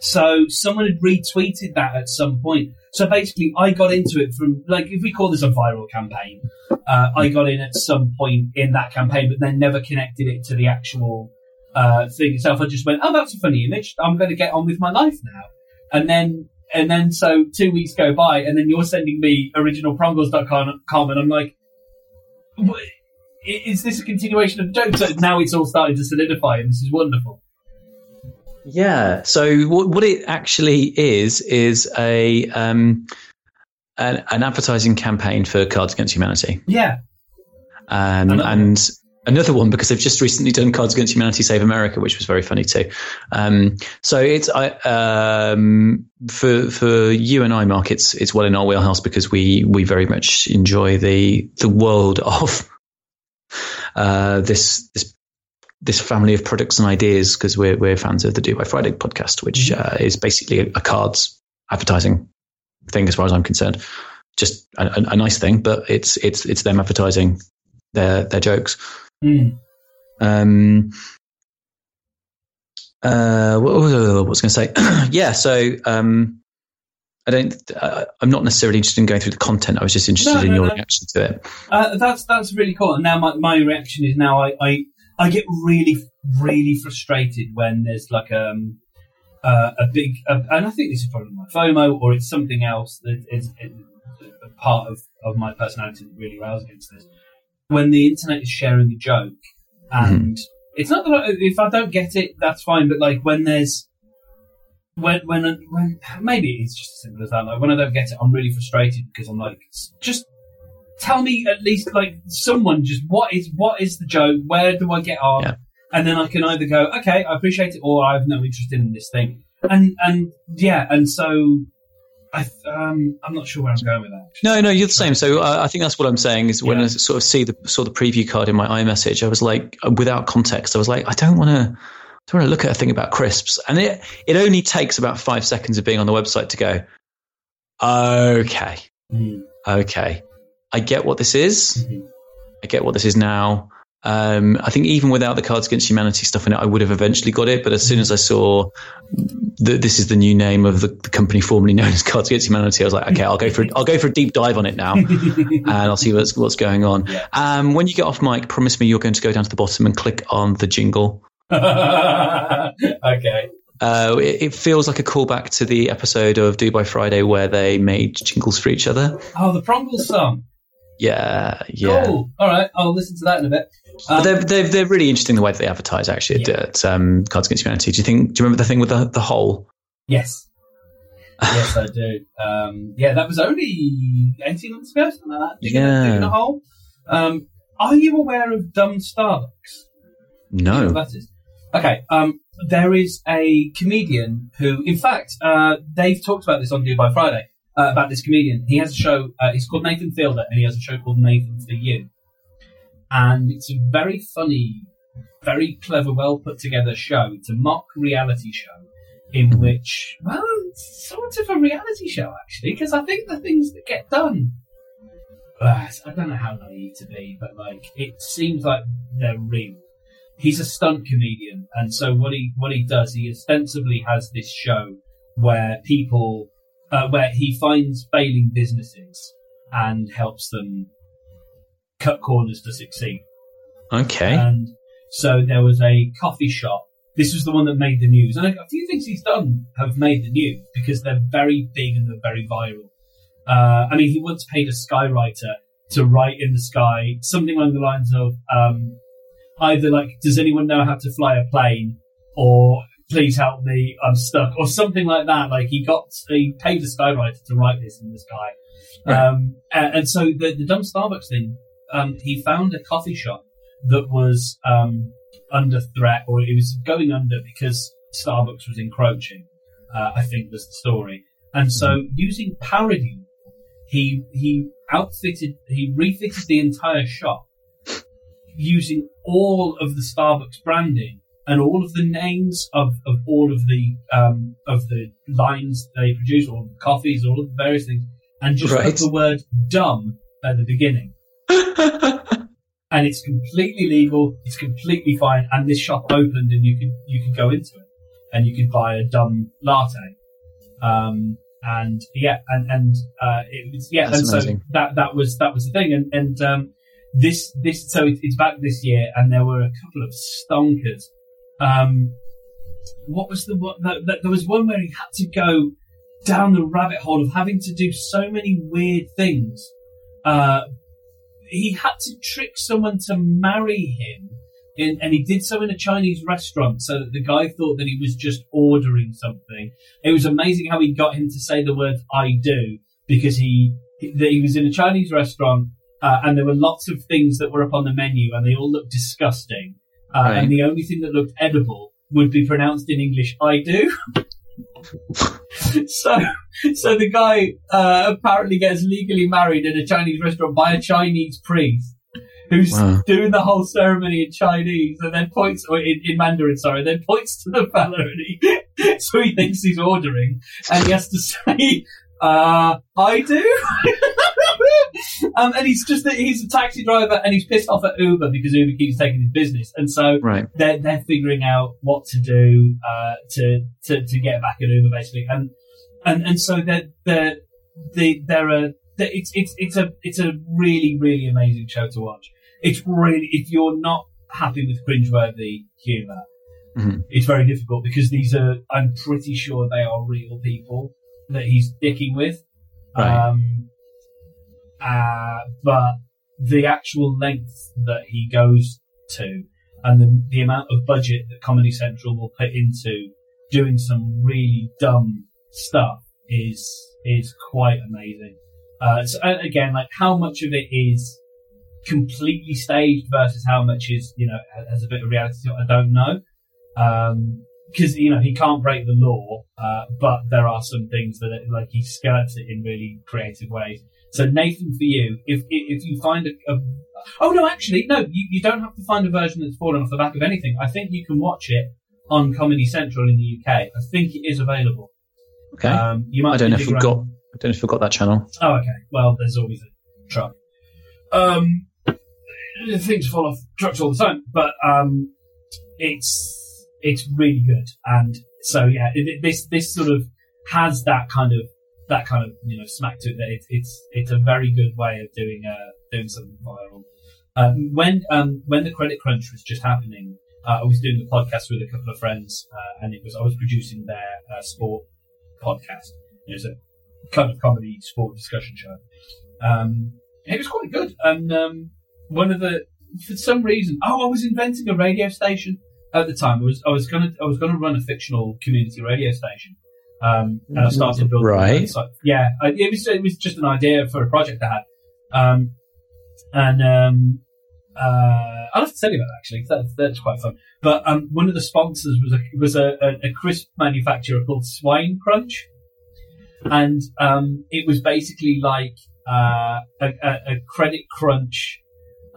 So someone had retweeted that at some point. So basically, I got into it from like if we call this a viral campaign, uh, I got in at some point in that campaign, but then never connected it to the actual uh, thing itself. I just went, "Oh, that's a funny image. I'm going to get on with my life now." And then and then so two weeks go by, and then you're sending me originalprongles.com, and I'm like, is this a continuation of the joke? So now it's all starting to solidify, and this is wonderful. Yeah. So what, what it actually is is a um, an, an advertising campaign for Cards Against Humanity. Yeah. Um, Another and another one because they've just recently done Cards Against Humanity Save America, which was very funny too. Um, so it's I um, for for you and I, Mark. It's it's well in our wheelhouse because we we very much enjoy the the world of uh, this this this family of products and ideas because we're we're fans of the Do by Friday podcast, which uh, is basically a, a cards advertising thing as far as I'm concerned. Just a, a, a nice thing, but it's it's it's them advertising their their jokes. Mm. Um, uh, what, what was I going to say? yeah, so um, I don't. Uh, I'm not necessarily interested in going through the content. I was just interested No, in no, your no. reaction to it. Uh, that's that's really cool. And now my, my reaction is now I, I I get really really frustrated when there's like um uh, a big uh, and I think this is probably my FOMO or it's something else that is, a part of, of my personality that really rouses against this. When the internet is sharing a joke and it's not that I, if I don't get it that's fine, but like when there's when when when maybe it's just as simple as that. Like when I don't get it, I'm really frustrated because I'm like, just tell me at least like someone just what is what is the joke? Where do I get on? Yeah. And then I can either go, okay, I appreciate it, or I have no interest in this thing. And and yeah, and so I um I'm not sure where I'm going with that. No, no, you're the same. So uh, I think that's what I'm saying is when Yeah. I sort of see the saw the preview card in my iMessage, I was like, uh, without context, I was like, I don't want to. I don't want to look at a thing about crisps, and it it only takes about five seconds of being on the website to go. Okay, Mm. okay, I get what this is. Mhm. I get what this is now. Um, I think even without the Cards Against Humanity stuff in it, I would have eventually got it. But as soon as I saw that this is the new name of the, the company formerly known as Cards Against Humanity, I was like, okay, I'll go for I'll go for a deep dive on it now, and I'll see what's what's going on. Yeah. Um, when you get off mic, promise me you're going to go down to the bottom and click on the jingle. okay. Uh, it, it feels like a callback to the episode of Do by Friday where they made jingles for each other. Oh, the Prongles song. Yeah, yeah. Cool. All right, I'll listen to that in a bit. Um, they're, they're, they're really interesting the way that they advertise actually Yeah. at, um, Cards Against Humanity. Do you think? Do you remember the thing with the the hole? yes. yes, I do. Um, yeah, that was only 18 months ago, something like that. Digging Yeah. digging a hole. Um, are you aware of Dumb Starbucks? You know No. that is? Okay, um, there is a comedian who, in fact, uh, they've talked about this on Do by Friday, uh, about this comedian. He has a show, uh, it's called Nathan Fielder, and he has a show called Nathan for You. And it's a very funny, very clever, well put together show. It's a mock reality show in which, well, it's sort of a reality show, actually, because I think the things that get done I don't know how naive to be, but like it seems like they're real. He's a stunt comedian, and so what he what he does, he ostensibly has this show where people, uh, where he finds failing businesses and helps them cut corners to succeed. Okay. And so there was a coffee shop. This was the one that made the news, and a few things he's done have made the news because they're very big and they're very viral. Uh, I mean, he once paid a skywriter to write in the sky something along the lines of um, either like, "Does anyone know how to fly a plane?" or "Please help me, I'm stuck," or something like that. Like he got he paid a skywriter to write this in the sky, Right. um, and, and so the the dumb Starbucks thing. Um, he found a coffee shop that was um, under threat, or it was going under because Starbucks was encroaching. Uh, I think was the story, and so using parody, he he outfitted, he refitted the entire shop using all of the Starbucks branding and all of the names of, of all of the um, of the lines they produce, all the coffees, all of the various things, and just Right. put the word "dumb" at the beginning and it's completely legal. It's completely fine. And this shop opened, and you could you could go into it, and you could buy a dumb latte. Um, and yeah, and and uh, it was yeah, That's and amazing. so that that was that was the thing, and and um, this this so it's back this year, and there were a couple of stonkers. Um, what was the one? The, the, there was one where he had to go. down the rabbit hole of having to do so many weird things. Uh, he had to trick someone to marry him, in, and he did so in a Chinese restaurant, so that the guy thought that he was just ordering something. It was amazing how he got him to say the word "I do" because he that he was in a Chinese restaurant uh, and there were lots of things that were up on the menu and they all looked disgusting. Uh, Right. And the only thing that looked edible would be pronounced in English, I do. so, so the guy uh, apparently gets legally married in a Chinese restaurant by a Chinese priest who's Wow. doing the whole ceremony in Chinese and then points, or in, in Mandarin, sorry, then points to the fella and he, so he thinks he's ordering and he has to say, uh, I do. um, and he's just, he's a taxi driver and he's pissed off at Uber because Uber keeps taking his business. And so Right. they're, they're figuring out what to do, uh, to, to, to get back at Uber basically. And, and, and so they're, they're, they, they're a, they- it's, it's, it's a, it's a really, really amazing show to watch. It's really, if you're not happy with cringeworthy humour, Mhm. it's very difficult because these are, I'm pretty sure they are real people that he's dicking with. Right. Um, uh, but the actual length that he goes to and the, the amount of budget that Comedy Central will put into doing some really dumb stuff is, is quite amazing. Uh, so again, like how much of it is completely staged versus how much is, you know, has a bit of reality I don't know. Um, cause, you know, he can't break the law, uh, but there are some things that, are, like, he skirts it in really creative ways. So Nathan, for you, if, if you find a, a oh no, actually, no, you, you don't have to find a version that's fallen off the back of anything. I think you can watch it on Comedy Central in the UK. I think it is available. Okay. Um, you might I don't know if we've got. I don't know if we've got that channel. Oh, okay. Well, there's always a truck. Um, things fall off trucks all the time, but um, it's it's really good, and so yeah, it- this this sort of has that kind of that kind of you know smack to it. That it, it's it's a very good way of doing uh doing something viral. Um, when um when the credit crunch was just happening, uh, I was doing the podcast with a couple of friends, uh, and it was I was producing their uh, sport podcast. It was a kind of comedy sport discussion show. Um, it was quite good. And um, one of the, for some reason, oh, I was inventing a radio station at the time. I was I was gonna I was gonna run a fictional community radio station. Um, and I started building. Right. So, yeah, I, it was it was just an idea for a project I had. Um, and um, uh, I'll have to tell you about that actually. That's that's quite fun. But um, one of the sponsors was a was a, a, a crisp manufacturer called Swine Crunch, and um, it was basically like uh, a, a, a credit crunch,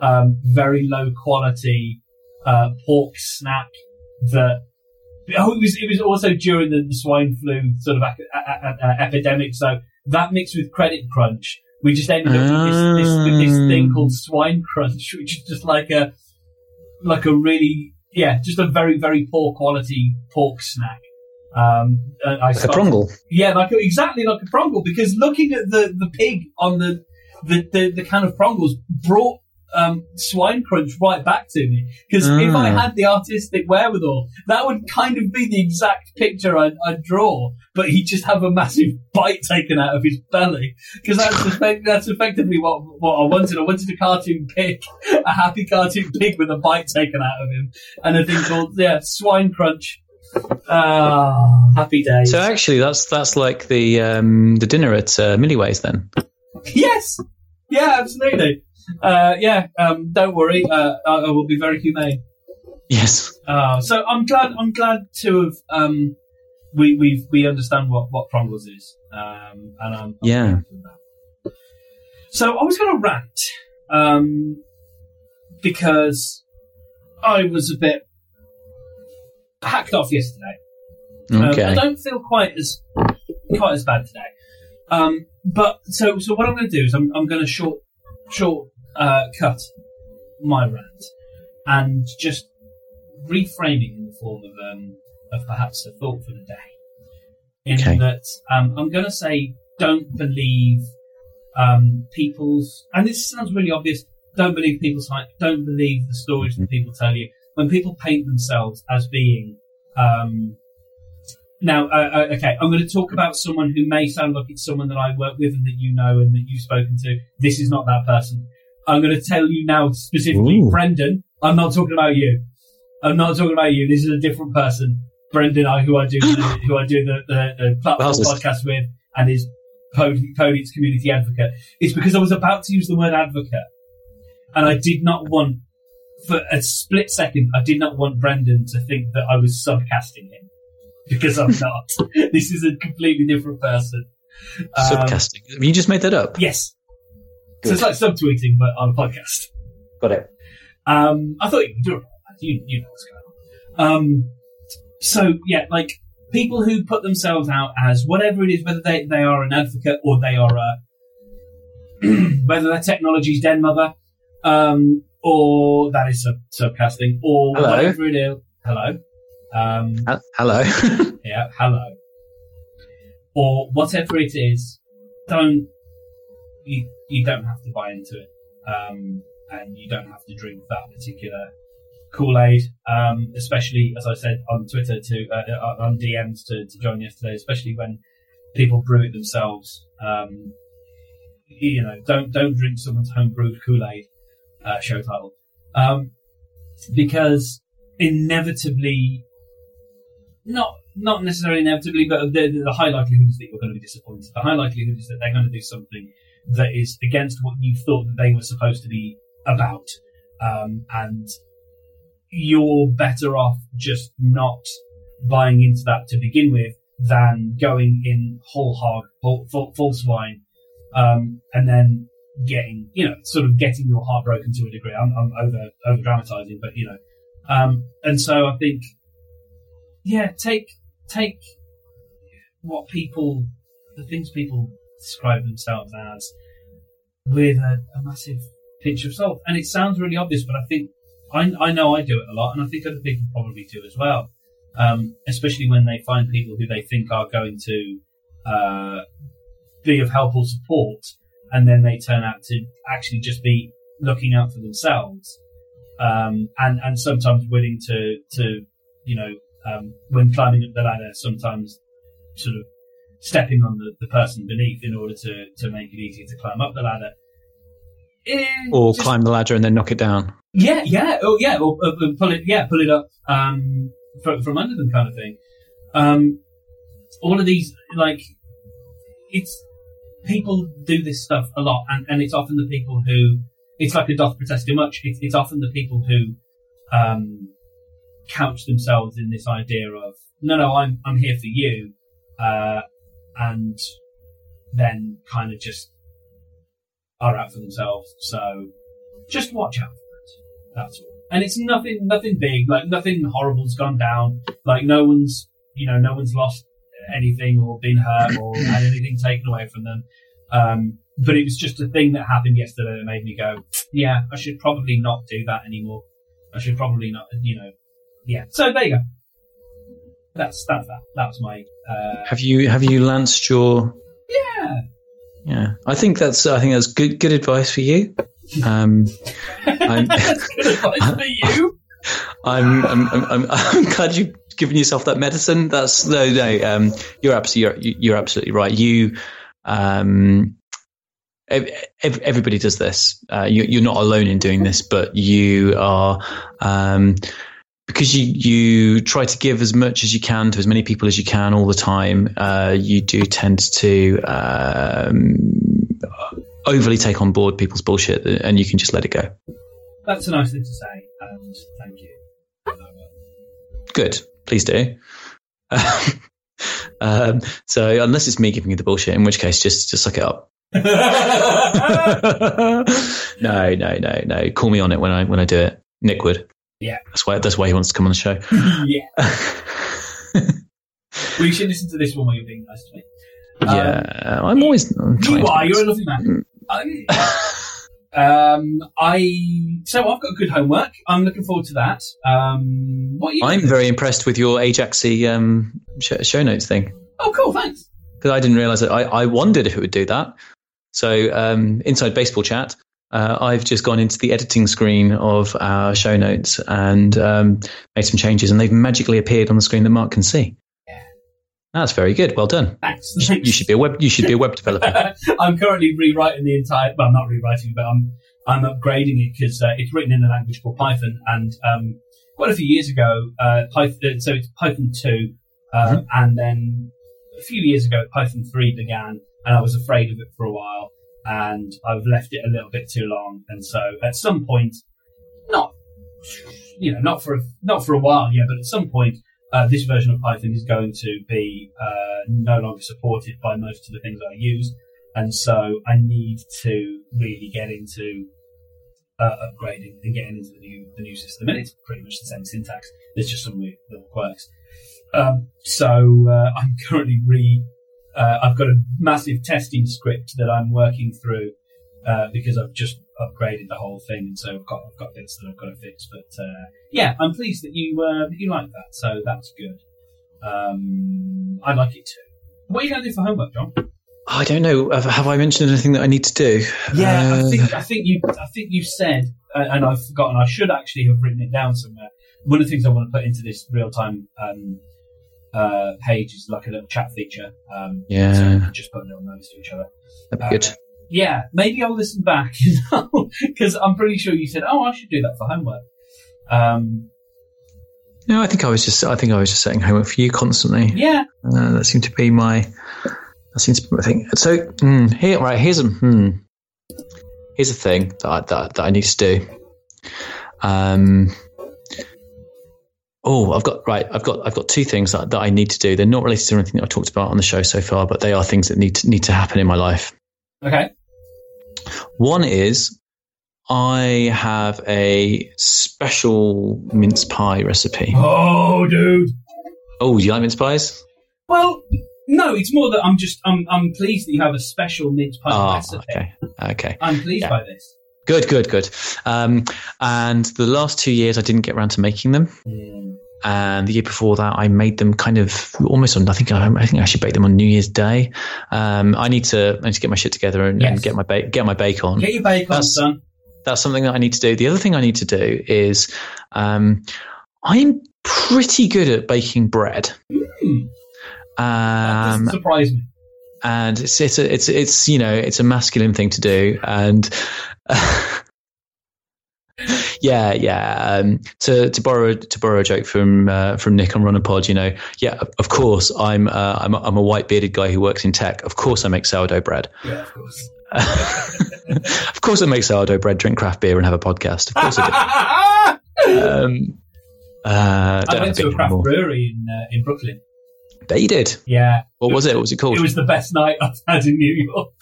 um, very low quality uh, pork snack that. Oh, it was it was also during the, the swine flu sort of a- a- a- epidemic. So that mixed with credit crunch, we just ended up with this, this, with this thing Ah. called swine crunch, which is just like a like a really yeah, just a very very poor quality pork snack. Um, and I Like a prongle. yeah, like exactly like a prongle. Because looking at the, the pig on the the, the, the can of prongles brought um, swine crunch right back to me. Because if I Ah. had the artistic wherewithal, that would kind of be the exact picture I'd, I'd draw. But he'd just have a massive bite taken out of his belly. Because that's that's effectively what what I wanted. I wanted a cartoon pig, a happy cartoon pig with a bite taken out of him, and a thing called yeah swine crunch. Ah, happy days. So actually, that's that's like the um, the dinner at uh, Milliways then. Yes. Yeah, absolutely. Uh, yeah. Um, don't worry. Uh, I, I will be very humane. Yes. Uh, so I'm glad. I'm glad to have. Um, we we we understand what what Prongles is. Um, and I'm, I'm Yeah. glad to that. So I was going to rant. Um, because I was a bit hacked off yesterday. Um, Okay. I don't feel quite as quite as bad today. Um, but so so what I'm going to do is I'm I'm going to short short uh, cut my rant and just reframing in the form of um, of perhaps a thought for the day. In Okay. that um, I'm going to say don't believe um, people's and this sounds really obvious. Don't believe people's hype. Don't believe the stories that people tell you. When people paint themselves as being um, Now, uh, uh, okay, I'm going to talk about someone who may sound like it's someone that I work with and that you know and that you've spoken to. This is not that person. I'm going to tell you now specifically, Ooh. Brendan. I'm not talking about you. I'm not talking about you. This is a different person. Brendan, I, who I do, the, who I do the, the, the platform this? podcast with, and is Codex community advocate. It's because I was about to use the word advocate, and I did not want, for a split second, I did not want Brendan to think that I was subcasting him because I'm not. this is a completely different person. Um, Subcasting. You just made that up? Yes. So it's like subtweeting, but on a podcast. Got it. Um, I thought you would do it. You, you know what's going on. Um, so yeah, like people who put themselves out as whatever it is, whether they, they are an advocate or they are a, whether their technology's den mother, um, or that is sub, subcasting, or Hello. whatever it is. Hello. Um, Uh, Hello. yeah, hello. Or whatever it is, don't you you don't have to buy into it. Um and you don't have to drink that particular Kool-Aid. Um, especially as I said on Twitter to uh, uh, on DMs to, to John yesterday, especially when people brew it themselves. Um, you know, don't don't drink someone's home brewed Kool-Aid. Uh, show title, um, because inevitably, not not necessarily inevitably, but the, the high likelihood is that you're going to be disappointed. The high likelihood is that they're going to do something that is against what you thought that they were supposed to be about, um, and you're better off just not buying into that to begin with than going in whole hog, full, full, swine, um, and then getting, you know, sort of getting your heart broken to a degree. I'm, I'm over over dramatizing, but you know, um, and so I think, yeah, take take what people, the things people describe themselves as, with a, a massive pinch of salt. And it sounds really obvious, but I think I, I know I do it a lot, and I think other people probably do as well. Um, especially when they find people who they think are going to uh, be of help or support, and then they turn out to actually just be looking out for themselves, um, and and sometimes willing to to you know um, when climbing up the ladder, sometimes sort of stepping on the, the person beneath in order to to make it easier to climb up the ladder. Eh, or just- climb the ladder and then knock it down. yeah, yeah, oh yeah, or, or, or pull it, yeah, pull it up um, from, from under them, kind of thing. Um, all of these, like, it's people do this stuff a lot, and, and it's often the people who it's like a doth protest too much. It's, it's often the people who um, couch themselves in this idea of no, no, I'm I'm here for you, uh, and then kind of just are out for themselves. So just watch out for it. That's all. And it's nothing, nothing big. Like nothing horrible's gone down. Like no one's, you know, no one's lost anything or been hurt or had anything taken away from them. Um, but it was just a thing that happened yesterday that made me go, yeah, I should probably not do that anymore. I should probably not, you know, yeah. So there you go. That's that's that. That was my uh, Have you have you lanced your? yeah. Yeah, I think that's I think that's good good advice for you. Um, I'm, good advice for you. I'm, I'm, I'm, I'm, I'm glad you've given yourself that medicine. That's no, no. Um, you're absolutely, you're, you're absolutely right. You, um, ev- ev- everybody does this. Uh, you, you're not alone in doing this, but you are, um, because you, you try to give as much as you can to as many people as you can all the time. Uh, you do tend to, um, overly take on board people's bullshit and you can just let it go. That's a nice thing to say, and thank you. Good. Please do. um, so unless it's me giving you the bullshit, in which case just just suck it up. no, no, no, no. Call me on it when I when I do it. Nick would. Yeah. That's why that's why he wants to come on the show. yeah. Well, you should listen to this one while you're being nice to me. Um, yeah, I'm always I'm You are. You're a lovely man. Um, I so I've got good homework. I'm looking forward to that. Um, what are you? I'm doing? very impressed with your Ajaxy um, sh- show notes thing Oh, cool. Thanks. because I didn't realize that. I, I wondered if it would do that. So um, inside baseball chat, uh, I've just gone into the editing screen of our show notes and um, made some changes, and they've magically appeared on the screen that Mark can see. That's very good. Well done. Thanks. You should be a web. You should be a web developer. I'm currently rewriting the entire. Well, I'm not rewriting, but I'm I'm upgrading it because uh, it's written in a language called Python, and um, quite a few years ago, uh, Python. So it's Python two, uh, mm-hmm. and then a few years ago, Python three began, and I was afraid of it for a while, and I've left it a little bit too long, and so at some point, not you know, not for a, not for a while, yeah, but at some point, uh, this version of Python is going to be uh, no longer supported by most of the things I use, and so I need to really get into uh, upgrading and getting into the new the new system. And it's pretty much the same syntax. There's just some weird little quirks. Um, so uh, I'm currently re. Uh, I've got a massive testing script that I'm working through uh, because I've just upgraded the whole thing, and so I've got I've got bits that I've got to fix. But uh, yeah, I'm pleased that you uh, that you like that. So that's good. Um, I like it too. What are you going to do for homework, John? I don't know. Have I mentioned anything that I need to do? Yeah, uh, I think I think you I think you said, and I've forgotten. I should actually have written it down somewhere. One of the things I want to put into this real time um, uh, page is like a little chat feature. Um, yeah, so just put little notes to each other. That'd be good. Uh, yeah, maybe I'll listen back you know, because I'm pretty sure you said, "Oh, I should do that for homework." Um, no, I think I was just I think I was just setting homework for you constantly. Yeah, uh, that seemed to be my that seems to be my thing. So mm, here, right here's a hmm, here's a thing that I, that, that I need to do. Um, oh, I've got right. I've got I've got two things that, that I need to do. They're not related to anything that I've talked about on the show so far, but they are things that need to, need to happen in my life. Okay. One is I have a special mince pie recipe. Oh, dude. Oh, do you like mince pies? Well, no, it's more that I'm just I'm I'm pleased that you have a special mince pie oh, recipe. Okay. Okay. I'm pleased yeah. by this. Good, good, good. Um, and the last two years, I didn't get around to making them. Mm. And the year before that, I made them kind of almost on. I think I, I think I should bake them on New Year's Day. Um, I need to I need to get my shit together and, yes. and get my bake get my bake on. Get your bake on, that's, son. That's something that I need to do. The other thing I need to do is um, I'm pretty good at baking bread. Mm. Um, surprise me. And it's it's a, it's it's you know it's a masculine thing to do, and yeah, yeah. Um, to to borrow to borrow a joke from uh, from Nick on Runner Pod, you know, yeah, of course, I'm uh, I'm a, I'm a white bearded guy who works in tech. Of course, I make sourdough bread. Yeah, of course. of course, I make sourdough bread, drink craft beer, and have a podcast. Of course, I do. um, uh, I went to a craft anymore. brewery in uh, in Brooklyn. Bet you did. Yeah. What was it? What was it called? It was the best night I've had in New York.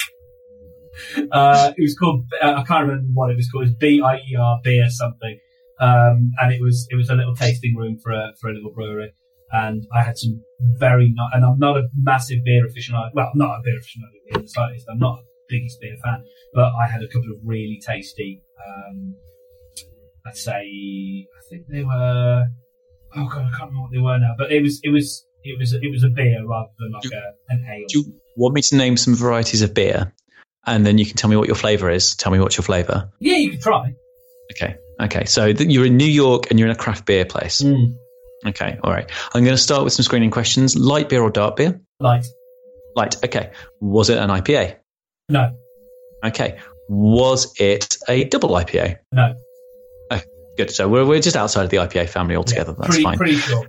Uh, it was called, uh, I can't remember what it was called. It was B-I-E-R, beer something. Um, and it was, it was a little tasting room for a, for a little brewery. And I had some very not, and I'm not a massive beer aficionado. Well, I'm not a beer aficionado in the slightest. I'm not a biggest beer fan, but I had a couple of really tasty, um, I'd say, I think they were, oh god, I can't remember what they were now, but it was, it was, it was, it was a beer rather than like do, a, an ale. Do you want me to name some varieties of beer? And then you can tell me what your flavor is. Tell me what's your flavor. Yeah, you can try. Okay. Okay. So th- you're in New York and you're in a craft beer place. Mm. Okay. All right. I'm going to start with some screening questions. Light beer or dark beer? Light. Light. Okay. Was it an IPA? No. Okay. Was it a double IPA? No. Oh, good. So we're, we're just outside of the IPA family altogether. Yeah, That's pretty, fine. Pretty sure.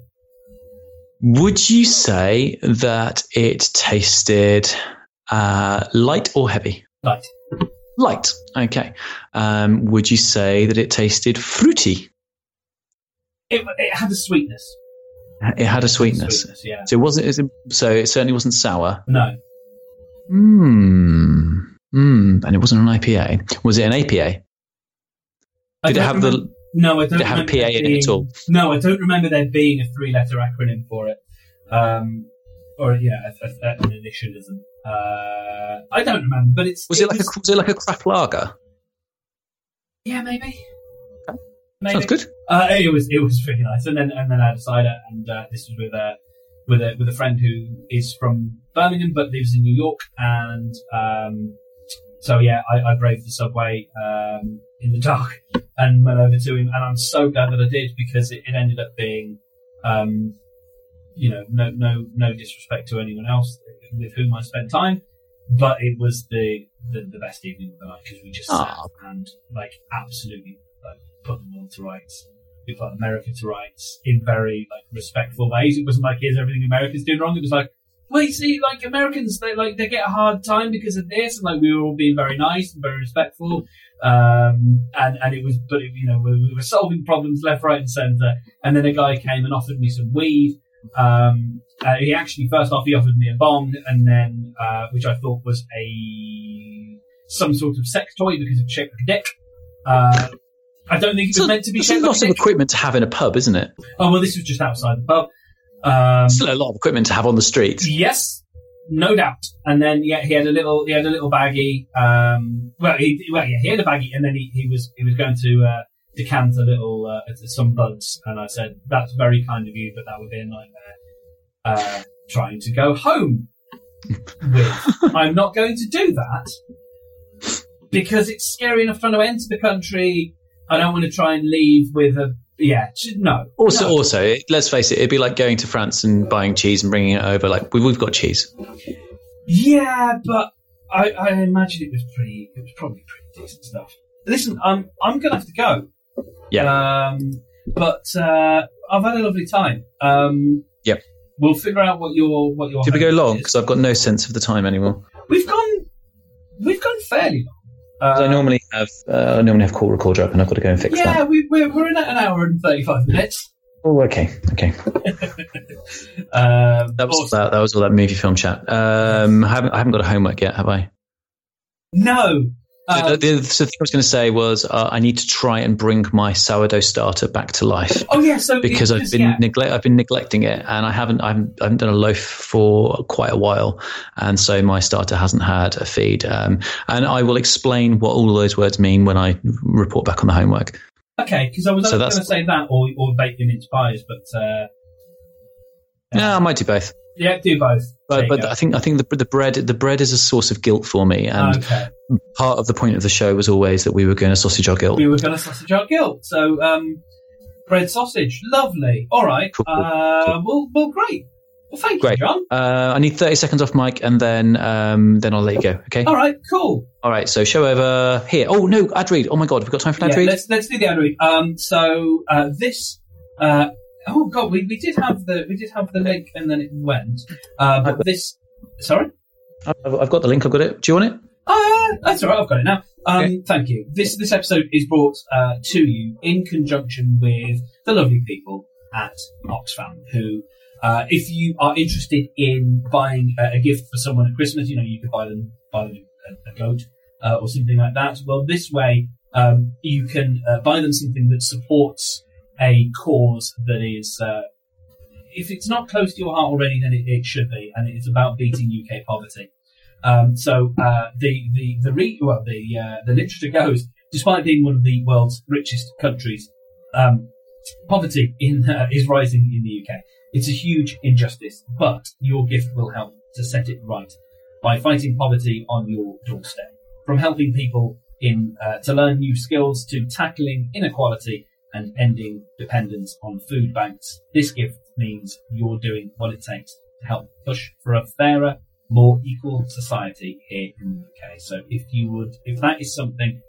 Would you say that it tasted uh, light or heavy? Light. Light. Okay. Um, would you say that it tasted fruity? It, it had a sweetness. It had a sweetness. sweetness yeah. So it wasn't. So it certainly wasn't sour. No. Hmm. Hmm. And it wasn't an IPA. Was it an APA? Did it have remember, the? No, I don't. Did it have PA in it at all? No, I don't remember there being a three-letter acronym for it. Um, or yeah, an initialism. Uh, I don't remember, but it's was it, it like was, a was it like a craft lager? Yeah, maybe. Okay. maybe. Sounds good. Uh, it was it was really nice, and then and then I had cider, and uh, this was with a with a with a friend who is from Birmingham but lives in New York, and um, so yeah, I, I braved the subway um, in the dark and went over to him, and I'm so glad that I did because it, it ended up being um, you know, no, no, no disrespect to anyone else with whom I spent time, but it was the the, the best evening of the night because we just sat and like absolutely like put the world to rights. We put America to rights in very like respectful ways. It wasn't like here's everything Americans doing wrong. It was like, well, you see, like Americans, they like they get a hard time because of this, and like we were all being very nice and very respectful. Um, and and it was, but it, you know, we, we were solving problems left, right, and centre. And then a guy came and offered me some weed. Um, uh, he actually first off he offered me a bong, and then uh, which I thought was a some sort of sex toy because it shaped like a dick. Uh, I don't think it was So meant to be a shaped like lot of dick. equipment to have in a pub, isn't it? Oh well, this was just outside the pub. Um, Still a lot of equipment to have on the street. Yes, no doubt. And then yeah, he had a little he had a little baggie. Um, well, he well yeah, he had a baggie, and then he, he was he was going to uh, decant a little uh, some buds, and I said that's very kind of you, but that would be a nightmare. Uh, trying to go home with. I'm not going to do that because it's scary enough trying to enter the country. I don't want to try and leave with a yeah. No. Also, no. also, let's face it, it'd be like going to France and buying cheese and bringing it over. Like we, we've got cheese. Yeah, but I, I imagine it was pretty. It was probably pretty decent stuff. Listen, I'm I'm gonna have to go. Yeah. Um, but uh, I've had a lovely time. Um, Yep. We'll figure out what your what your. Did we go long? Because I've got no sense of the time anymore. We've gone. We've gone fairly long. 'Cause Uh, I normally have uh, I normally have call recorder up, and I've got to go and fix yeah, that. we, we're we're in at an hour and thirty five minutes. Oh, okay, okay. Um, That was awesome. that, that was all that movie film chat. Um, I haven't I haven't got a homework yet, have I? no. Uh, the, the, so the thing I was going to say was uh, I need to try and bring my sourdough starter back to life oh yeah, so because I've been yeah. neglect I've been neglecting it and I haven't I haven't, I haven't done a loaf for quite a while and so my starter hasn't had a feed um, and I will explain what all those words mean when I report back on the homework. Okay, because I was So going to say that or or bake them into pies, but uh, Yeah, I might do both, yeah, do both. But but. I think I think the the bread the bread is a source of guilt for me and okay, part of the point of the show was always that we were going to sausage our guilt. we were going to sausage our guilt. So um, bread sausage, lovely. All right. Cool. Uh, well, well, great. Well, thank Great. you, John. Uh, I need 30 seconds off mic and then um, then I'll let you go. Okay. All right, cool. All right. So show over here. Oh no, ad read. Oh my god, we've got time for an ad Yeah, read. let's let's do the ad read. Um, so uh, this. Uh, oh god, we, we did have the we did have the link and then it went. Uh, but this. Sorry. I've, I've got the link. I've got it. Do you want it? Ah, that's all right. I've got it now. Um, Okay. Thank you. This this episode is brought uh, to you in conjunction with the lovely people at Oxfam, who, uh, if you are interested in buying a, a gift for someone at Christmas, you know you could buy them buy them a, a goat uh, or something like that. Well, this way um, you can uh, buy them something that supports a cause that is. Uh, if it's not close to your heart already, then it, it should be, and it's about beating UK poverty. Um, so uh, the the the re- well the uh, the literature goes, despite being one of the world's richest countries, um, poverty in uh, is rising in the UK. It's a huge injustice, but your gift will help to set it right by fighting poverty on your doorstep. From helping people in uh, to learn new skills to tackling inequality and ending dependence on food banks, this gift means you're doing what it takes to help push for a fairer, more equal society here in the UK. So if you would, if that is something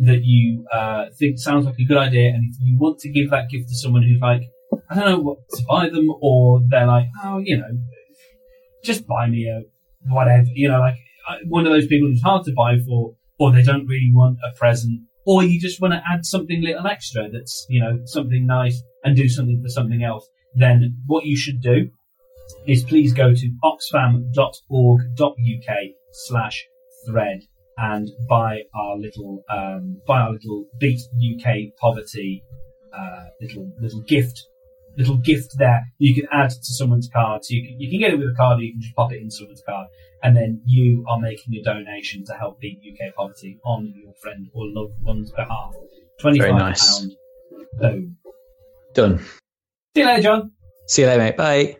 that you uh, think sounds like a good idea, and if you want to give that gift to someone who's like, I don't know what to buy them, or they're like, oh, you know, just buy me a whatever, you know, like uh, one of those people who's hard to buy for, or they don't really want a present, or you just want to add something little extra that's, you know, something nice and do something for something else, then what you should do is please go to oxfam.org.uk slash thread and buy our little um, buy our little beat UK poverty uh, little little gift little gift there you can add to someone's card. So you can you can get it with a card or you can just pop it in someone's card and then you are making a donation to help beat UK poverty on your friend or loved one's behalf. Twenty Very nice. pound. Boom. Done. See you later, John. See you later, mate. Bye.